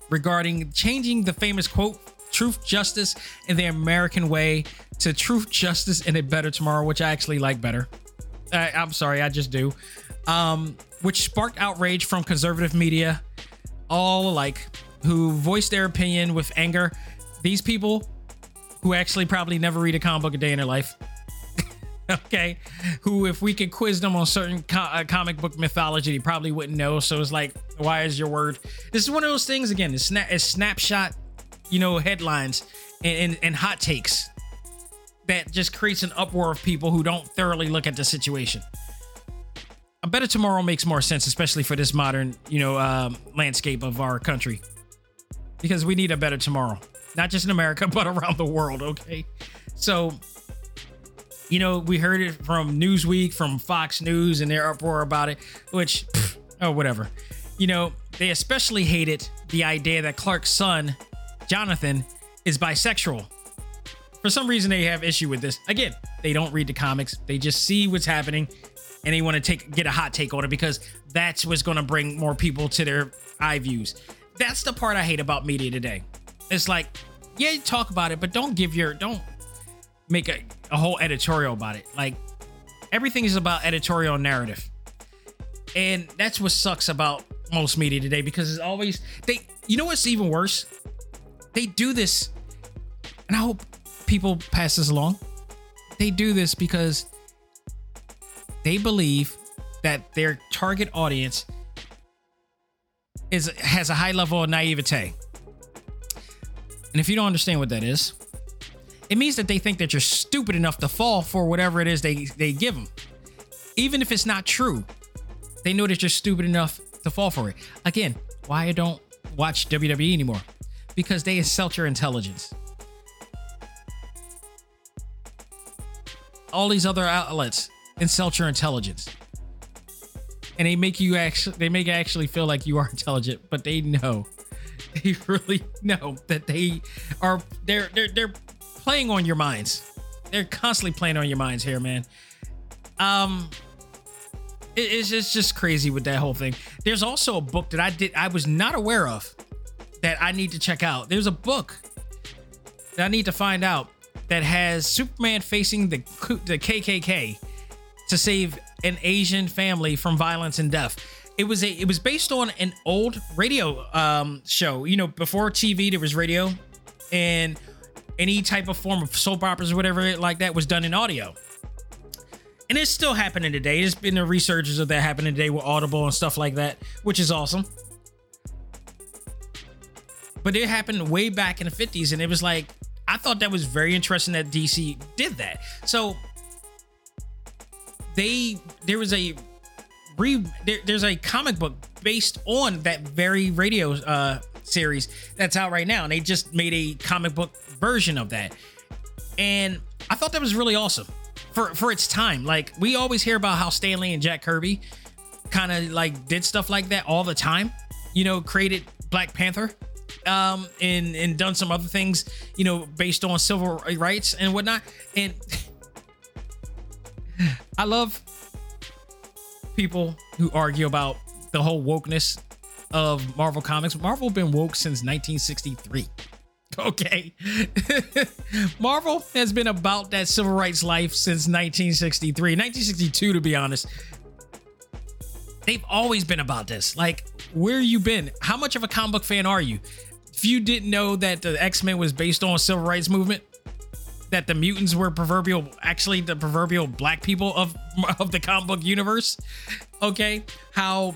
S1: regarding changing the famous quote truth justice in the american way to truth justice in a better tomorrow which i actually like better. I, i'm sorry i just do. Um, which sparked outrage from conservative media all alike who voiced their opinion with anger. These people who actually probably never read a comic book a day in their life. Okay? Who if we could quiz them on certain co- uh, comic book mythology they probably wouldn't know. So it's like why is your word? This is one of those things again it's, sna- it's snapshot you know headlines and, and, and hot takes that just creates an uproar of people who don't thoroughly look at the situation. A better tomorrow makes more sense especially for this modern you know um, landscape of our country because we need a better tomorrow not just in america but around the world okay so you know, we heard it from Newsweek, from Fox News, and their uproar about it, which, pff, oh, whatever. You know, they especially hated the idea that Clark's son, Jonathan, is bisexual. For some reason, they have issue with this. Again, they don't read the comics; they just see what's happening, and they want to take get a hot take on it because that's what's going to bring more people to their eye views. That's the part I hate about media today. It's like, yeah, you talk about it, but don't give your don't make a, a whole editorial about it. Like everything is about editorial narrative. And that's what sucks about most media today because it's always they you know what's even worse? They do this and I hope people pass this along. They do this because they believe that their target audience is has a high level of naivete. And if you don't understand what that is, it means that they think that you're stupid enough to fall for whatever it is they they give them even if it's not true they know that you're stupid enough to fall for it. Again why i don't watch wwe anymore? Because they insult your intelligence. All these other outlets insult your intelligence and they make you actually they make actually feel like you are intelligent but they know they really know that they are they're they're they're playing on your minds. They're constantly playing on your minds here, man. Um, it, it's just just crazy with that whole thing. There's also a book that I did I was not aware of that I need to check out. There's a book that I need to find out that has Superman facing the the KKK to save an Asian family from violence and death. It was a it was based on an old radio um show. You know, before TV there was radio and any type of form of soap operas or whatever like that was done in audio. And it's still happening today. There's been the researches of that happening today with Audible and stuff like that, which is awesome. But it happened way back in the 50s, and it was like, I thought that was very interesting that DC did that. So they there was a re there, there's a comic book based on that very radio uh series that's out right now. And they just made a comic book version of that. And i thought that was really awesome for for its time. Like we always hear about how Stan Lee and jack kirby kind of like did stuff like that all the time you know created black panther um and and done some other things you know based on civil rights and whatnot. And i love people who argue about the whole wokeness of Marvel Comics. Marvel been woke since 1963. Okay. Marvel has been about that civil rights life since 1963, 1962 to be honest. They've always been about this. Like, where you been? How much of a comic book fan are you? If you didn't know that the X-Men was based on civil rights movement, that the mutants were proverbial actually the proverbial black people of of the comic book universe, okay? How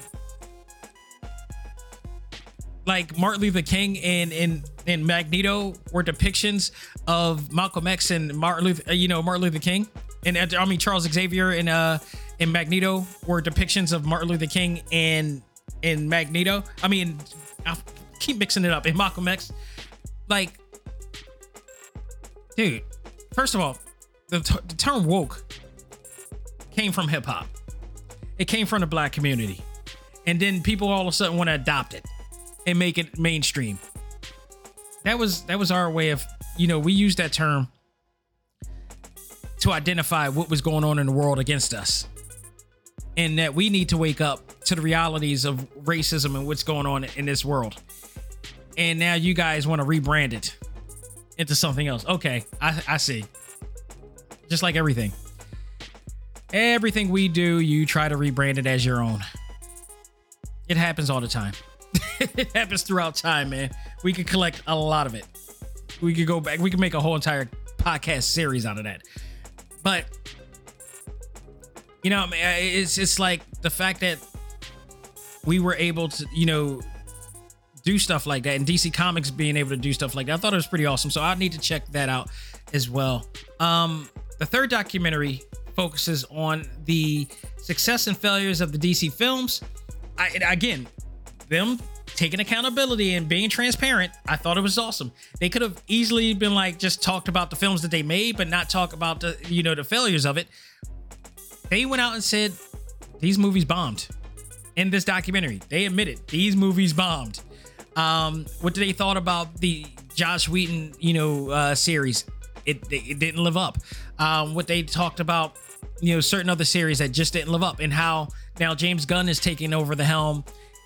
S1: like Martin Luther King and and and Magneto were depictions of Malcolm X and Martin Luther, uh, you know, Martin Luther King, and uh, I mean Charles Xavier and uh and Magneto were depictions of Martin Luther King and and Magneto. I mean, I keep mixing it up. And Malcolm X, like, dude. First of all, the, t- the term woke came from hip hop. It came from the black community, and then people all of a sudden want to adopt it and make it mainstream. That was that was our way of, you know, we used that term to identify what was going on in the world against us. And that we need to wake up to the realities of racism and what's going on in this world. And now you guys want to rebrand it into something else. Okay, I, I see. Just like everything. Everything we do, you try to rebrand it as your own. It happens all the time. it happens throughout time, man. We could collect a lot of it. We could go back. We could make a whole entire podcast series out of that. But you know, it's it's like the fact that we were able to, you know, do stuff like that, and DC Comics being able to do stuff like that. I thought it was pretty awesome. So I need to check that out as well. Um, the third documentary focuses on the success and failures of the DC films. I, again, them taking accountability and being transparent. I thought it was awesome. They could have easily been like just talked about the films that they made, but not talk about the you know the failures of it. They went out and said these movies bombed. In this documentary, they admitted these movies bombed. Um, what they thought about the Joss Whedon, you know, uh, series? It, it didn't live up. Um, what they talked about, you know, certain other series that just didn't live up, and how now James Gunn is taking over the helm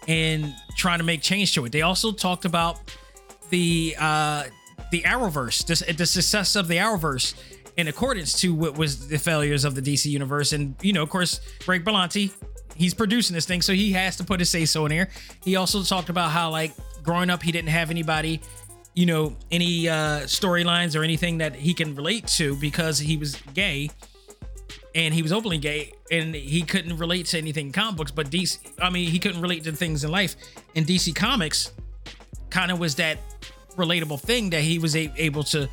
S1: and trying to make change to it. They also talked about the uh, the Arrowverse, the, the success of the Arrowverse in accordance to what was the failures of the DC universe. And you know, of course, Greg Berlanti, he's producing this thing, so he has to put his say so in here. He also talked about how like growing up, he didn't have anybody, you know, any uh, storylines or anything that he can relate to because he was gay. And he was openly gay and he couldn't relate to anything in comic books but dc i mean he couldn't relate to things in life. And dc comics kind of was that relatable thing that he was a- able to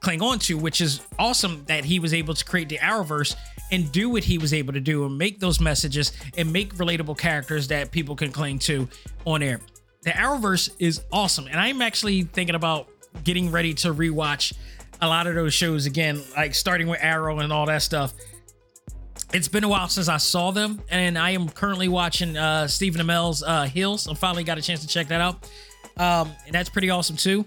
S1: cling on to which is awesome that he was able to create the arrowverse and do what he was able to do and make those messages and make relatable characters that people can cling to on air the arrowverse is awesome and i'm actually thinking about getting ready to rewatch a lot of those shows again like starting with arrow and all that stuff it's been a while since I saw them, and I am currently watching uh, Stephen Amell's uh, Heels. I finally got a chance to check that out, um, and that's pretty awesome too.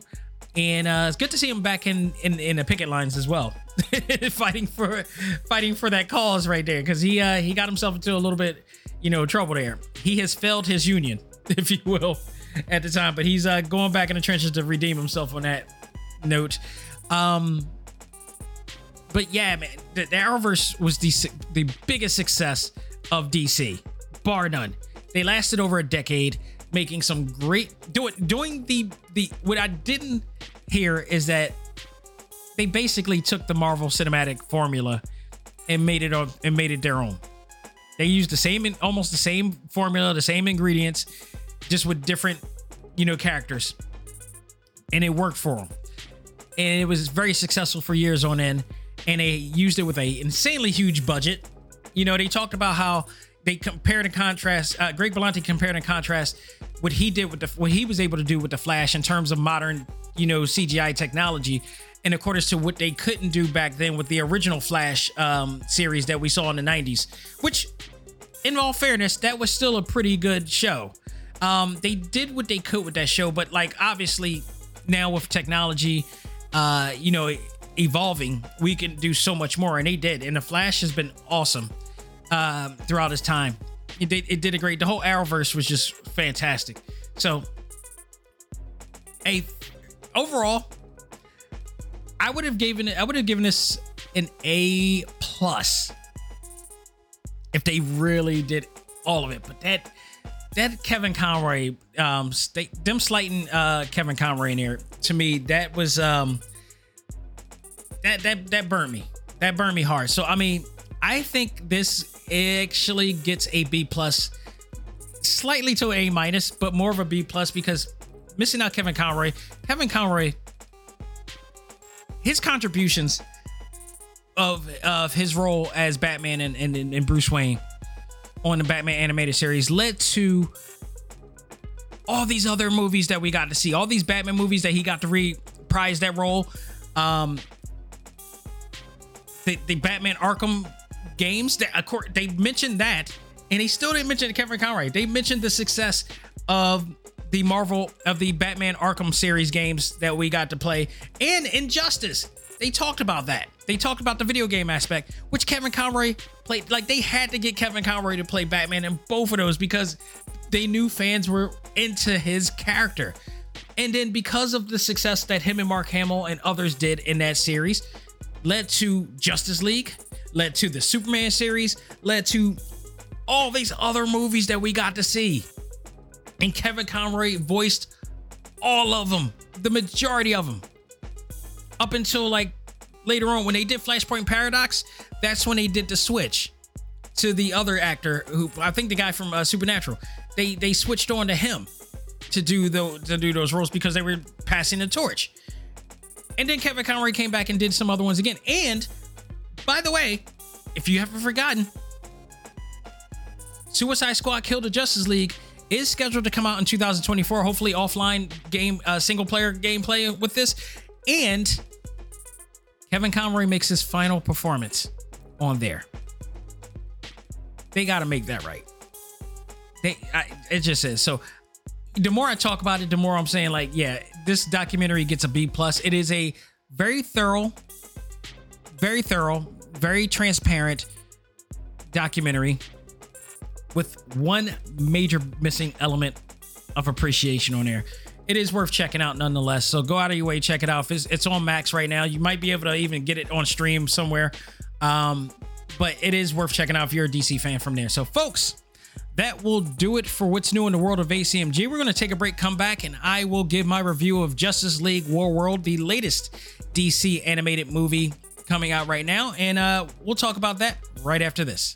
S1: And uh, it's good to see him back in in, in the picket lines as well, fighting for fighting for that cause right there, because he uh, he got himself into a little bit, you know, trouble there. He has failed his union, if you will, at the time, but he's uh, going back in the trenches to redeem himself on that note. Um, but yeah, man, the, the Arrowverse was the the biggest success of DC, bar none. They lasted over a decade, making some great doing doing the the what I didn't hear is that they basically took the Marvel Cinematic formula and made it and made it their own. They used the same almost the same formula, the same ingredients, just with different you know characters, and it worked for them. And it was very successful for years on end and they used it with a insanely huge budget. You know, they talked about how they compared and contrast. Uh, Greg Berlanti compared and contrast what he did with the what he was able to do with the Flash in terms of modern, you know, CGI technology, in accordance to what they couldn't do back then with the original Flash um, series that we saw in the '90s. Which, in all fairness, that was still a pretty good show. Um, they did what they could with that show, but like obviously now with technology, uh, you know, evolving, we can do so much more. And they did. And the Flash has been awesome um, throughout his time. It did, it did a great. The whole Arrowverse was just fantastic. So, a overall, I would have given it. I would have given this an A plus if they really did all of it. But that that Kevin Conroy, um, they, them slighting uh Kevin Conroy in here to me, that was um that that that burned me. That burned me hard. So I mean, I think this actually gets a B plus, slightly to A minus, but more of a B plus because missing out Kevin Conroy. Kevin Conroy, his contributions of of his role as Batman and, and, and Bruce Wayne on the Batman animated series led to all these other movies that we got to see, all these Batman movies that he got to reprise that role. Um, the, the Batman Arkham games. That they mentioned that, and they still didn't mention Kevin Conroy. They mentioned the success of the Marvel of the Batman Arkham series games that we got to play, and Injustice. They talked about that. they talked about the video game aspect, which Kevin Conroy played. Like they had to get Kevin Conroy to play Batman in both of those because they knew fans were into his character. And then because of the success that him and Mark Hamill and others did in that series, led to Justice League, led to the Superman series, led to all these other movies that we got to see. And Kevin Conroy voiced all of them, the majority of them. Up until like later on when they did Flashpoint Paradox, that's when they did the switch to the other actor who I think the guy from uh, Supernatural. They they switched on to him to do the to do those roles because they were passing the torch. And then Kevin Conroy came back and did some other ones again. And by the way, if you haven't forgotten, Suicide Squad Kill the Justice League is scheduled to come out in 2024. Hopefully, offline game, uh, single player gameplay with this. And Kevin Conroy makes his final performance on there. They got to make that right. They, I, it just is. So, the more I talk about it, the more I'm saying, like, yeah, this documentary gets a B plus. It is a very thorough, very thorough, very transparent documentary with one major missing element of appreciation on there. It is worth checking out nonetheless. So go out of your way, check it out. It's, it's on Max right now. You might be able to even get it on stream somewhere. Um, but it is worth checking out if you're a DC fan from there. So, folks, that will do it for what's new in the world of ACMG. We're going to take a break, come back, and I will give my review of Justice League Warworld, the latest DC animated movie coming out right now. And uh, we'll talk about that right after this.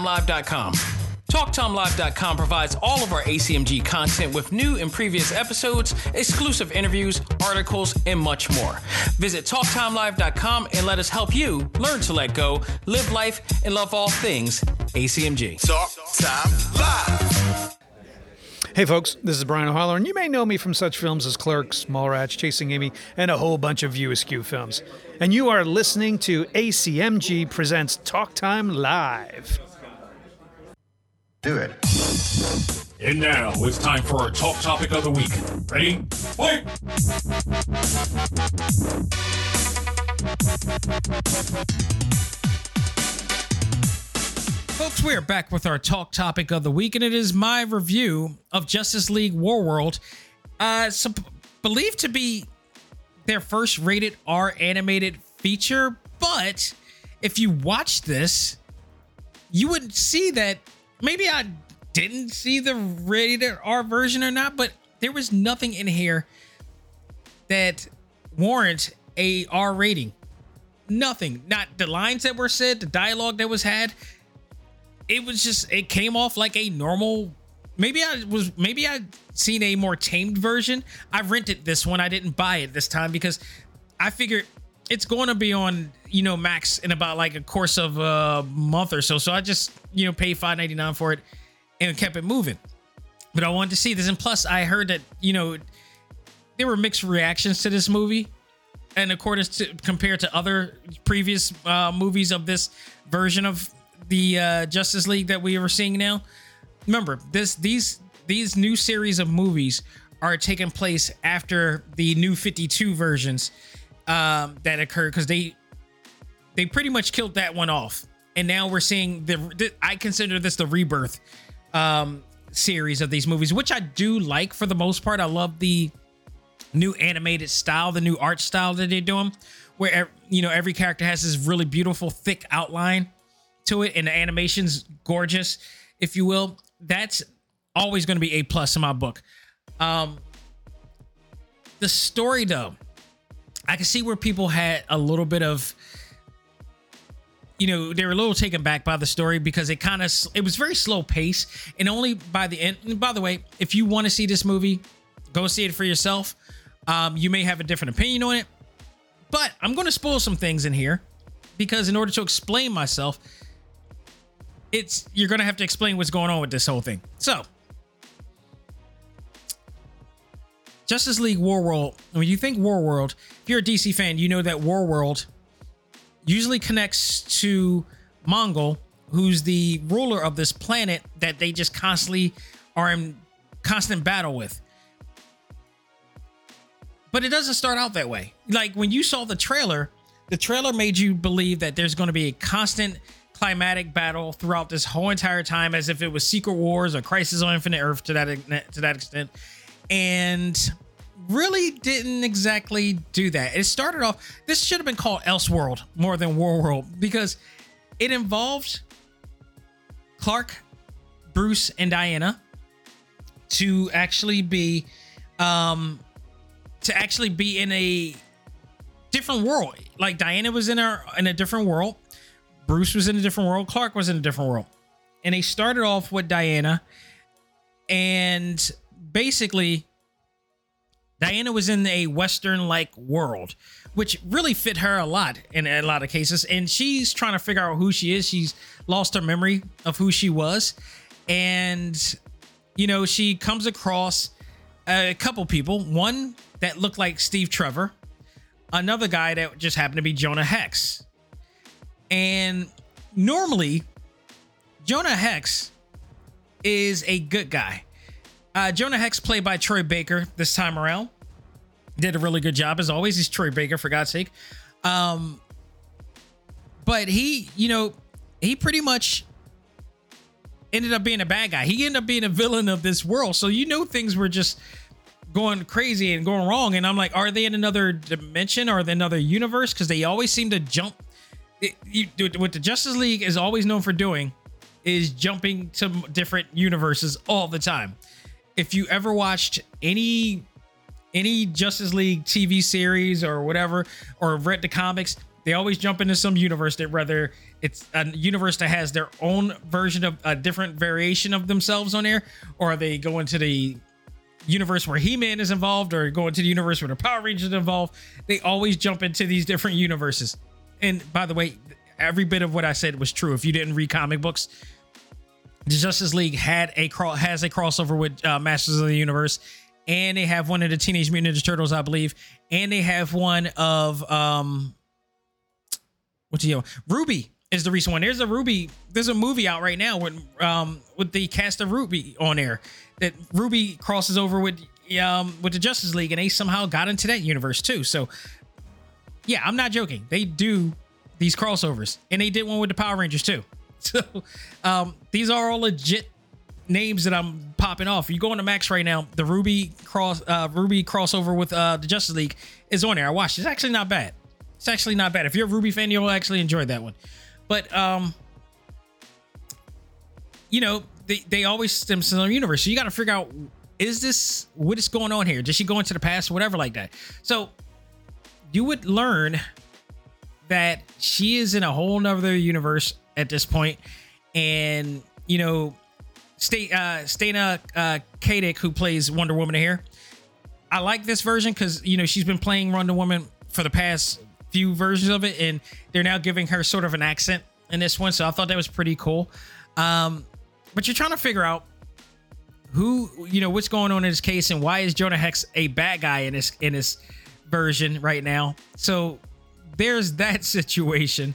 S1: TalkTimeLive.com. TalkTimeLive.com provides all of our ACMG content with new and previous episodes, exclusive interviews, articles, and much more. Visit TalkTimeLive.com and let us help you learn to let go, live life, and love all things ACMG.
S3: Talk Time Live.
S5: Hey folks, this is Brian O'Halloran, and you may know me from such films as Clerks, Mallrats, Chasing Amy, and a whole bunch of Askew films. And you are listening to ACMG Presents Talk Time Live.
S6: Do it.
S4: And now it's time for our top topic of the week. Ready? Fight!
S1: Folks, we are back with our talk topic of the week, and it is my review of Justice League Warworld. Uh, so believed to be their first rated R animated feature, but if you watch this, you would see that maybe I didn't see the rated R version or not, but there was nothing in here that warrants a R rating. Nothing. Not the lines that were said, the dialogue that was had. It was just it came off like a normal maybe I was maybe I'd seen a more tamed version. I rented this one. I didn't buy it this time because I figured it's going to be on you know Max in about like a course of a month or so. So I just you know paid five ninety nine for it and kept it moving. But I wanted to see this, and plus I heard that you know there were mixed reactions to this movie, and according to compared to other previous uh, movies of this version of the uh, Justice League that we were seeing now. Remember this these these new series of movies are taking place after the new 52 versions um, that occurred because they they pretty much killed that one off, and now we're seeing the, the I consider this the rebirth um, series of these movies, which I do like for the most part. I love the new animated style, the new art style that they're doing, where you know every character has this really beautiful thick outline to it, and the animation's gorgeous, if you will. That's always going to be a plus in my book. Um, the story, though, I can see where people had a little bit of you know they were a little taken back by the story because it kind of it was very slow pace and only by the end and by the way if you want to see this movie go see it for yourself um, you may have a different opinion on it But I'm going to spoil some things in here because in order to explain myself, it's you're going to have to explain what's going on with this whole thing. So, Justice League Warworld, when you think Warworld, if you're a DC fan, you know that Warworld usually connects to Mongul, who's the ruler of this planet that they just constantly are in constant battle with. But it doesn't start out that way. Like when you saw the trailer, the trailer made you believe that there's going to be a constant climatic battle throughout this whole entire time as if it was Secret Wars or Crisis on Infinite Earth to that to that extent. And really didn't exactly do that. It started off this should have been called Elseworld more than Warworld because it involved Clark, Bruce, and Diana to actually be um to actually be in a different world. Like Diana was in a in a different world, Bruce was in a different world, Clark was in a different world. And they started off with Diana and basically Diana was in a western like world, which really fit her a lot in a lot of cases and she's trying to figure out who she is. She's lost her memory of who she was and you know, she comes across a couple people, one that looked like Steve Trevor, another guy that just happened to be Jonah Hex. And normally, Jonah Hex is a good guy. Uh, Jonah Hex, played by Troy Baker this time around, did a really good job as always. He's Troy Baker, for God's sake. Um, but he, you know, he pretty much ended up being a bad guy. He ended up being a villain of this world. So you know things were just going crazy and going wrong. And I'm like, are they in another dimension or another universe? Because they always seem to jump. It, you, what the Justice League is always known for doing is jumping to different universes all the time. If you ever watched any any Justice League TV series or whatever, or read the comics, they always jump into some universe that whether it's a universe that has their own version of a different variation of themselves on there, or they go into the universe where He-Man is involved, or go into the universe where the Power Rangers involved. They always jump into these different universes. And by the way, every bit of what I said was true. If you didn't read comic books, the Justice League had a has a crossover with uh, Masters of the Universe, and they have one of the Teenage Mutant Ninja Turtles, I believe, and they have one of um, what's the other? RWBY is the recent one. There's a RWBY. There's a movie out right now with um with the cast of RWBY on there that RWBY crosses over with um with the Justice League, and they somehow got into that universe too. So yeah, I'm not joking. They do these crossovers, and they did one with the Power Rangers too. So um these are all legit names that I'm popping off. You go on to Max right now, the RWBY cross uh RWBY crossover with uh the Justice League is on there. I watched. It's actually not bad. It's actually not bad. If you're a RWBY fan, you'll actually enjoy that one. But um, you know, they they always stem the universe. So you got to figure out is this what is going on here? Does she go into the past, or whatever like that? So you would learn that she is in a whole nother universe at this point, and you know, Stay uh Stana uh Katic, who plays Wonder Woman here. I like this version because you know she's been playing Wonder Woman for the past few versions of it, and they're now giving her sort of an accent in this one. So I thought that was pretty cool. Um, but you're trying to figure out who, you know, what's going on in this case, and why is Jonah Hex a bad guy in this in this version right now. So there's that situation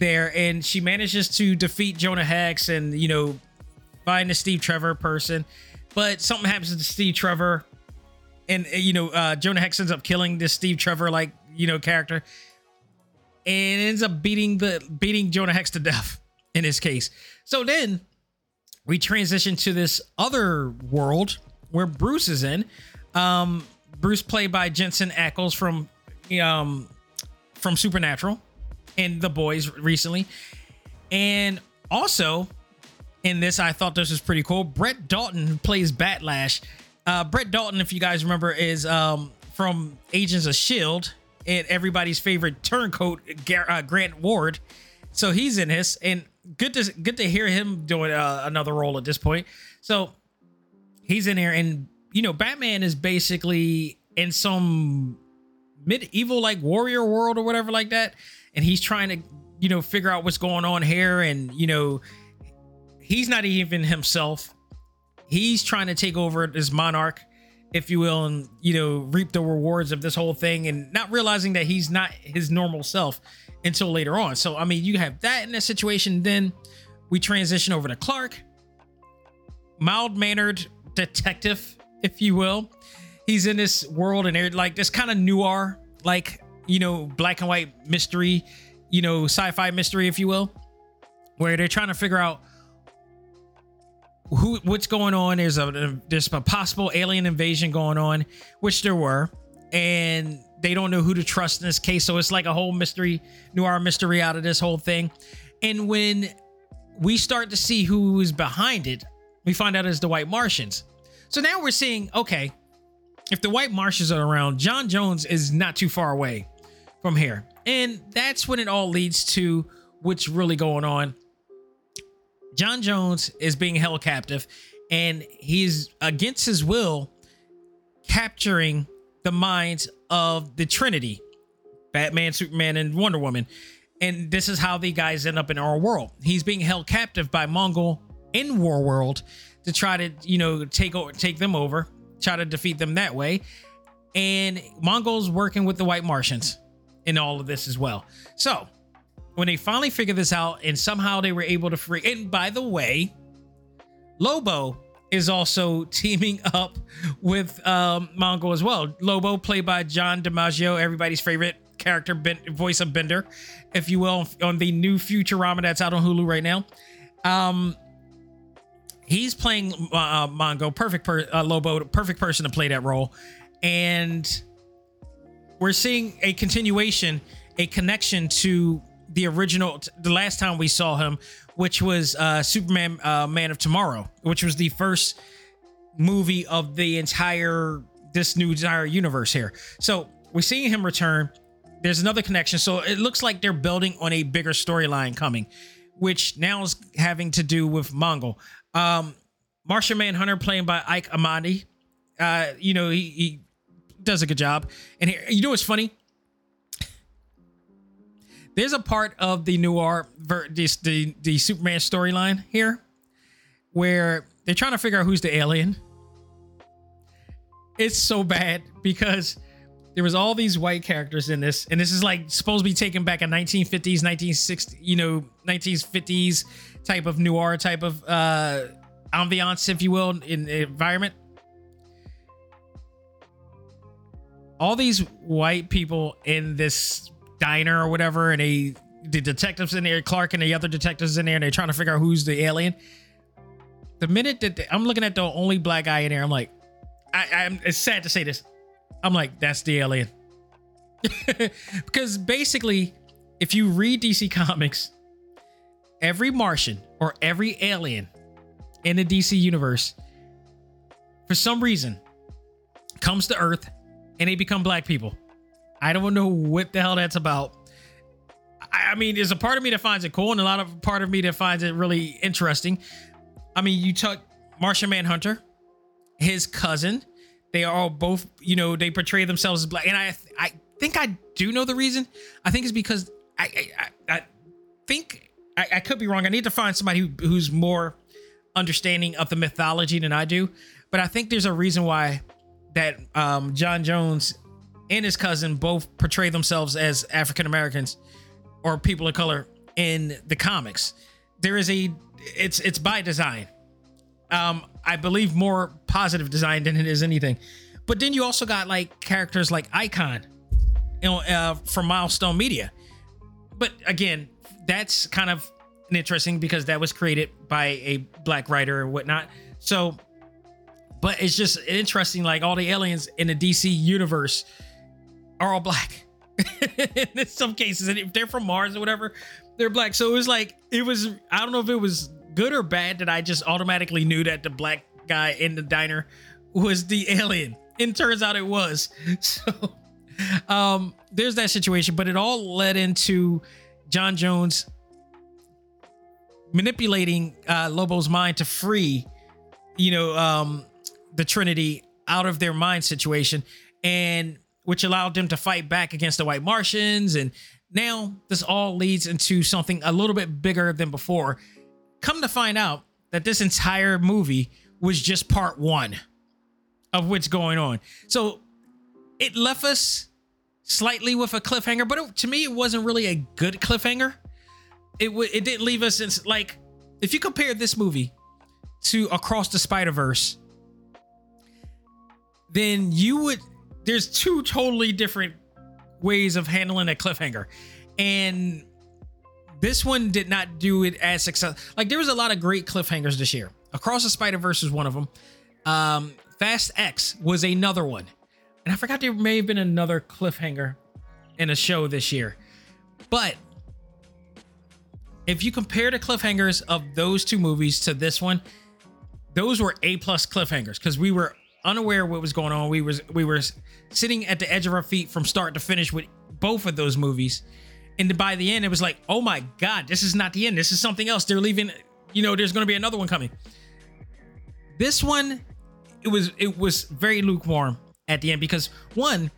S1: there, and she manages to defeat Jonah Hex, and you know, find the Steve Trevor person. But something happens to Steve Trevor, and you know, uh, Jonah Hex ends up killing this Steve Trevor like you know character and ends up beating the beating Jonah Hex to death in this case. So then we transition to this other world where Bruce is in. Um, Bruce played by Jensen Ackles from um from Supernatural and The Boys recently. And also in this, I thought this was pretty cool. Brett Dalton, plays Bat Lash. Uh, Brett Dalton, if you guys remember, is um, from Agents of S.H.I.E.L.D and everybody's favorite turncoat uh, Grant Ward. So he's in this, and good to good to hear him doing uh, another role at this point. So he's in here, and you know, Batman is basically in some medieval like warrior world or whatever like that, and he's trying to you know figure out what's going on here, and you know he's not even himself. He's trying to take over this monarch, if you will, and you know reap the rewards of this whole thing, and not realizing that he's not his normal self until later on. So I mean, you have that in that situation. Then we transition over to Clark, mild mannered detective, if you will. He's in this world and like this kind of noir, like you know, black and white mystery, you know, sci-fi mystery, if you will, where they're trying to figure out who what's going on. There's a there's a possible alien invasion going on, which there were, and they don't know who to trust in this case. So it's like a whole mystery, noir mystery out of this whole thing. And when we start to see who is behind it, we find out it's the White Martians. So now we're seeing, okay, if the White Martians are around, John Jones is not too far away from here. And that's when it all leads to what's really going on. John Jones is being held captive and he's against his will capturing the minds of the Trinity Batman, Superman, and Wonder Woman. And this is how the guys end up in our world. He's being held captive by Mongul in Warworld to try to, you know, take over, take them over, try to defeat them that way. And Mongul's working with the White Martians in all of this as well. So when they finally figured this out, and somehow they were able to free. And by the way, Lobo is also teaming up with um, Mongul as well. Lobo, played by John DiMaggio, everybody's favorite character, ben, voice of Bender, if you will, on the new Futurama that's out on Hulu right now. Um, he's playing uh, Mongo, perfect per, uh, Lobo, perfect person to play that role, and we're seeing a continuation, a connection to the original, the last time we saw him, which was uh, Superman uh, Man of Tomorrow, which was the first movie of the entire this new entire universe here. So we're seeing him return. There's another connection. So it looks like they're building on a bigger storyline coming, which now is having to do with Mongul. Um, Martian Manhunter, playing by Ike Amadi. Uh, you know, he, he does a good job. And here, you know what's funny? There's a part of the noir, this the the Superman storyline here, where they're trying to figure out who's the alien. It's so bad because there was all these white characters in this, and this is like supposed to be taken back in 1950s, 1960s, you know, 1950s type of noir type of uh ambiance, if you will, in the environment. All these white people in this diner or whatever, and they the detectives in there, Clark and the other detectives in there, and they're trying to figure out who's the alien. The minute that they, I'm looking at the only black guy in there, I'm like, I, I'm. It's sad to say this. I'm like, that's the alien. because basically, if you read DC Comics, every Martian or every alien in the DC universe, for some reason, comes to Earth and they become black people. I don't know what the hell that's about. I, I mean, there's a part of me that finds it cool, and a lot of part of me that finds it really interesting. I mean, you took Martian Manhunter, his cousin. They are all both, you know, they portray themselves as black, and I, I think I do know the reason. I think it's because I, I, I think I, I could be wrong. I need to find somebody who, who's more understanding of the mythology than I do. But I think there's a reason why that um, John Jones and his cousin both portray themselves as African Americans or people of color in the comics. There is a it's it's by design. Um, I believe more positive design than it is anything. But then you also got like characters like Icon, you know, uh, from Milestone Media. But again, that's kind of interesting because that was created by a black writer or whatnot. So, but it's just interesting, like all the aliens in the DC universe are all black. in some cases, and if they're from Mars or whatever, they're black. So it was like it was. I don't know if it was good or bad that I just automatically knew that the black guy in the diner was the alien. And turns out it was. So um there's that situation, but it all led into John Jones manipulating uh Lobo's mind to free, you know, um the Trinity out of their mind situation. And which allowed them to fight back against the White Martians. And now this all leads into something a little bit bigger than before. Come to find out that this entire movie was just part one of what's going on. So it left us slightly with a cliffhanger, but it, to me, it wasn't really a good cliffhanger. It w- it didn't leave us in like if you compare this movie to Across the Spider Verse, then you would. There's two totally different ways of handling a cliffhanger, and this one did not do it as success. Like there was a lot of great cliffhangers this year. Across the Spider Verse is one of them. Um, Fast X was another one, and I forgot there may have been another cliffhanger in a show this year. But if you compare the cliffhangers of those two movies to this one, those were A plus cliffhangers because we were unaware what was going on. We was we were sitting at the edge of our feet from start to finish with both of those movies. And by the end, it was like, oh my God, this is not the end. This is something else. They're leaving, you know, there's gonna be another one coming. This one, it was it was very lukewarm at the end because one,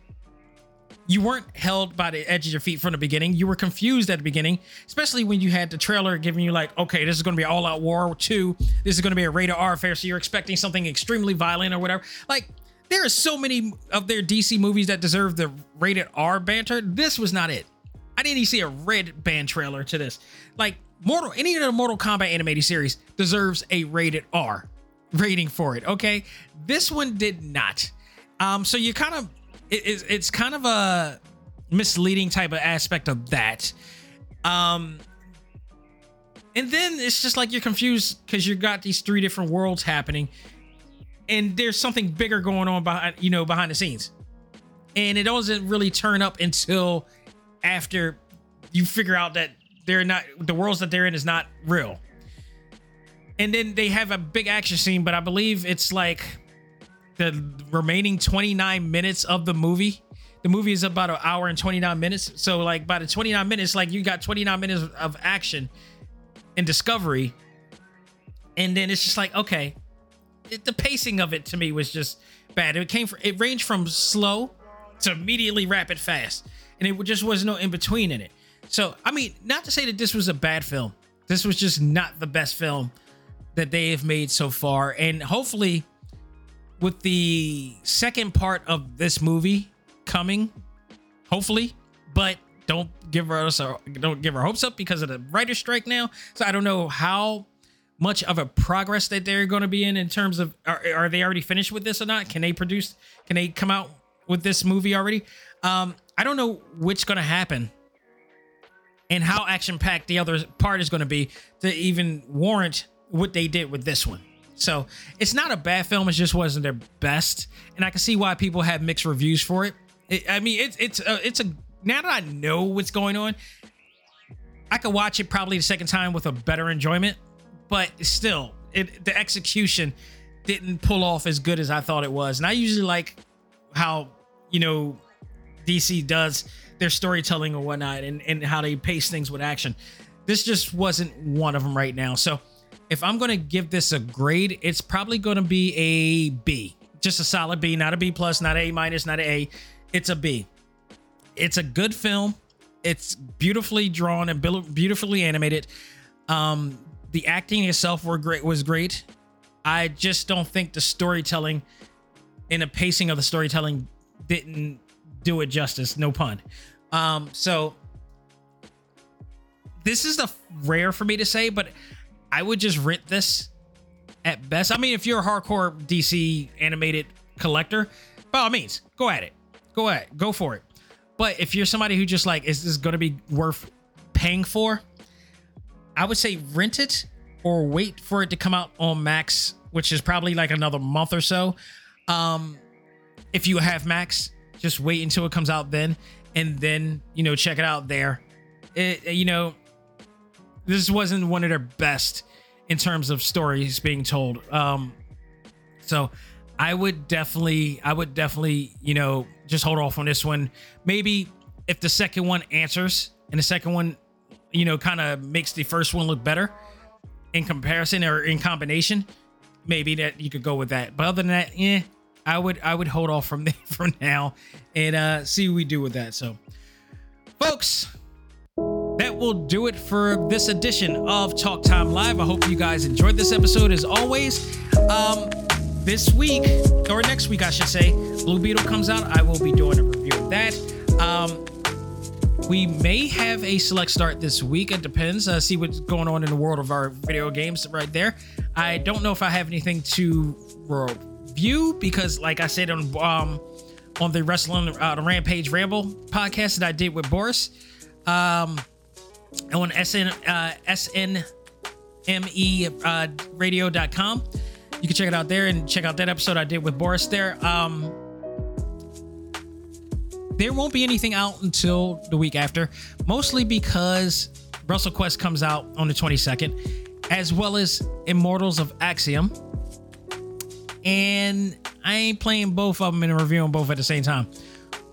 S1: you weren't held by the edge of your feet from the beginning. You were confused at the beginning, especially when you had the trailer giving you like, okay, this is going to be all out war. Two, this is going to be a rated R affair, so you're expecting something extremely violent or whatever. Like, there are so many of their DC movies that deserve the rated R banter. This was not it. I didn't even see a red band trailer to this. Like, Mortal, any of the Mortal Kombat animated series deserves a rated R rating for it. Okay, this one did not. Um, so you kind of it, it's, it's kind of a misleading type of aspect of that. Um, and then it's just like you're confused because you've got these three different worlds happening, and there's something bigger going on behind you know behind the scenes, and it doesn't really turn up until after you figure out that they're not the worlds that they're in is not real. And then they have a big action scene, but I believe it's like the remaining 29 minutes of the movie. The movie is about an hour and 29 minutes. So like by the 29 minutes, like you got 29 minutes of action and discovery. And then it's just like, okay. It, the pacing of it to me was just bad. It came from it ranged from slow to immediately rapid fast. And it just was no in between in it. So I mean, not to say that this was a bad film. This was just not the best film that they have made so far. And hopefully with the second part of this movie coming, hopefully, but don't give us our, don't give our hopes up because of the writer strike now. So I don't know how much of a progress that they're going to be in in terms of are, are they already finished with this or not? Can they produce? Can they come out with this movie already? Um, I don't know what's going to happen and how action packed the other part is going to be to even warrant what they did with this one. So it's not a bad film. It just wasn't their best, and I can see why people have mixed reviews for it. it I mean, it's it's a, it's a now that I know what's going on, I could watch it probably the second time with a better enjoyment. But still, it the execution didn't pull off as good as I thought it was, and I usually like how you know DC does their storytelling or whatnot, and and how they pace things with action. This just wasn't one of them right now. So if I'm going to give this a grade, it's probably going to be a B. Just a solid B, not a B plus, not a minus, not a A. It's a B. It's a good film. It's beautifully drawn and beautifully animated. Um, the acting itself were great was great. I just don't think the storytelling and the pacing of the storytelling didn't do it justice. No pun. Um, so this is the rare for me to say, but I would just rent this at best. I mean, if you're a hardcore DC animated collector, by all means, go at it. Go at it. Go for it. But if you're somebody who just like, is this going to be worth paying for? I would say rent it or wait for it to come out on Max, which is probably like another month or so. Um, if you have Max, just wait until it comes out then, and then you know check it out there. It, you know, this wasn't one of their best in terms of stories being told. Um, so I would definitely, I would definitely, you know, just hold off on this one. Maybe if the second one answers and the second one, you know, kind of makes the first one look better in comparison or in combination, maybe that you could go with that. But other than that, yeah, I would I would hold off from there for now and uh, see what we do with that. So, folks, will do it for this edition of Talk Time Live. I hope you guys enjoyed this episode as always. Um, this week or next week, I should say, Blue Beetle comes out. I will be doing a review of that. Um, we may have a select start this week. It depends. Uh, see what's going on in the world of our video games right there. I don't know if I have anything to review because, like I said on um, on the Wrestling uh, the Rampage Ramble podcast that I did with Boris, um, on SN uh, SNME uh. You can check it out there and check out that episode I did with Boris there. Um, there won't be anything out until the week after, mostly because WrestleQuest comes out on the 22nd, as well as Immortals of Aveum. And I ain't playing both of them and reviewing both at the same time.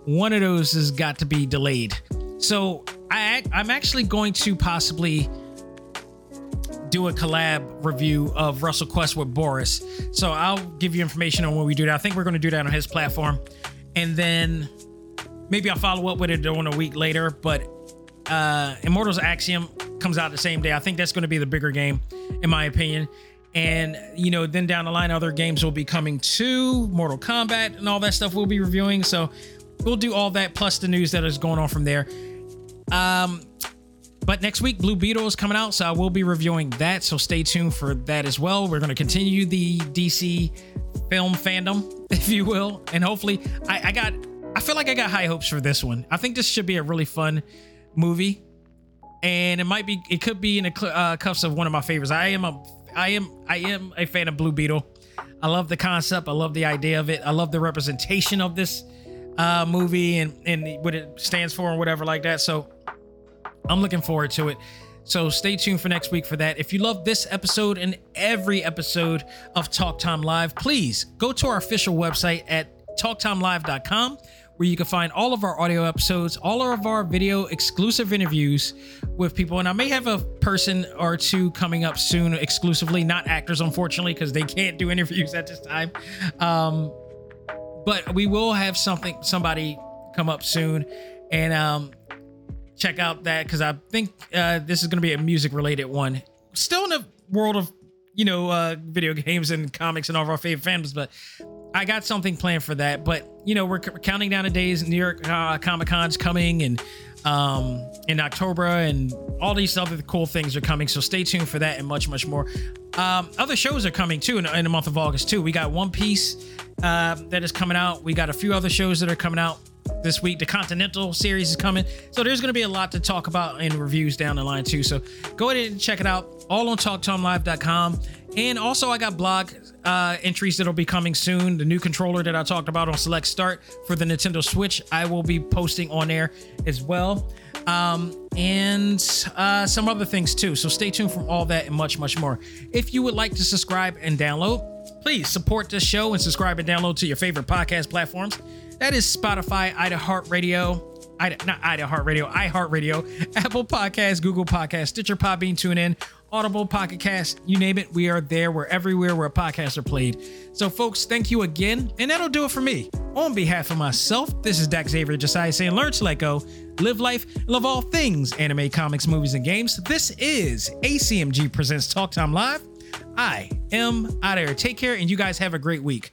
S1: One of those has got to be delayed. So I, I'm actually going to possibly do a collab review of WrestleQuest with Boris. So I'll give you information on when we do that. I think we're going to do that on his platform. And then maybe I'll follow up with it on a week later. But uh, Immortals Aveum comes out the same day. I think that's going to be the bigger game, in my opinion. And you know, then down the line, other games will be coming too. Mortal Kombat and all that stuff we'll be reviewing. So we'll do all that plus the news that is going on from there. Um, but next week, Blue Beetle is coming out, so I will be reviewing that. So stay tuned for that as well. We're going to continue the DC film fandom, if you will, and hopefully, I, I got I feel like I got high hopes for this one. I think this should be a really fun movie, and it might be. It could be in the uh, cuffs of one of my favorites. I am a. I am. I am a fan of Blue Beetle. I love the concept. I love the idea of it. I love the representation of this uh, movie and and what it stands for and whatever like that. So I'm looking forward to it. So stay tuned for next week for that. If you love this episode and every episode of Talk Time Live, please go to our official website at talktimelive.com where you can find all of our audio episodes, all of our video exclusive interviews with people. And I may have a person or two coming up soon exclusively, not actors, unfortunately, because they can't do interviews at this time. Um, but we will have something, somebody come up soon. And um, check out that because I think uh, this is going to be a music related one. Still in the world of you know uh, video games and comics and all of our favorite fandoms, but I got something planned for that, but you know, we're, c- counting down the days. New York uh, Comic Con's coming, and um, in October, and all these other cool things are coming. So stay tuned for that and much, much more. Um, other shows are coming too in, in, the month of August too. We got One Piece uh, that is coming out. We got a few other shows that are coming out this week. The Continental series is coming, so there's going to be a lot to talk about in reviews down the line too. So go ahead and check it out. All on TalkTimeLive.com. And also, I got blog uh, entries that'll be coming soon. The new controller that I talked about on Select Start for the Nintendo Switch, I will be posting on there as well. Um, and uh, some other things too. So stay tuned for all that and much, much more. If you would like to subscribe and download, please support this show and subscribe and download to your favorite podcast platforms. That is Spotify, iHeartRadio, Ida, not Ida Heart Radio, iHeartRadio, iHeartRadio, Apple Podcasts, Google Podcasts, Stitcher, Podbean, TuneIn, Audible, Pocket Cast, you name it, we are there. We're everywhere where podcasts are played. So, folks, thank you again, and that'll do it for me. On behalf of myself, this is Dak Xavier Josiah saying, learn to let go, live life, love all things anime, comics, movies, and games. This is ACMG Presents Talk Time Live. I am out of here. Take care, and you guys have a great week.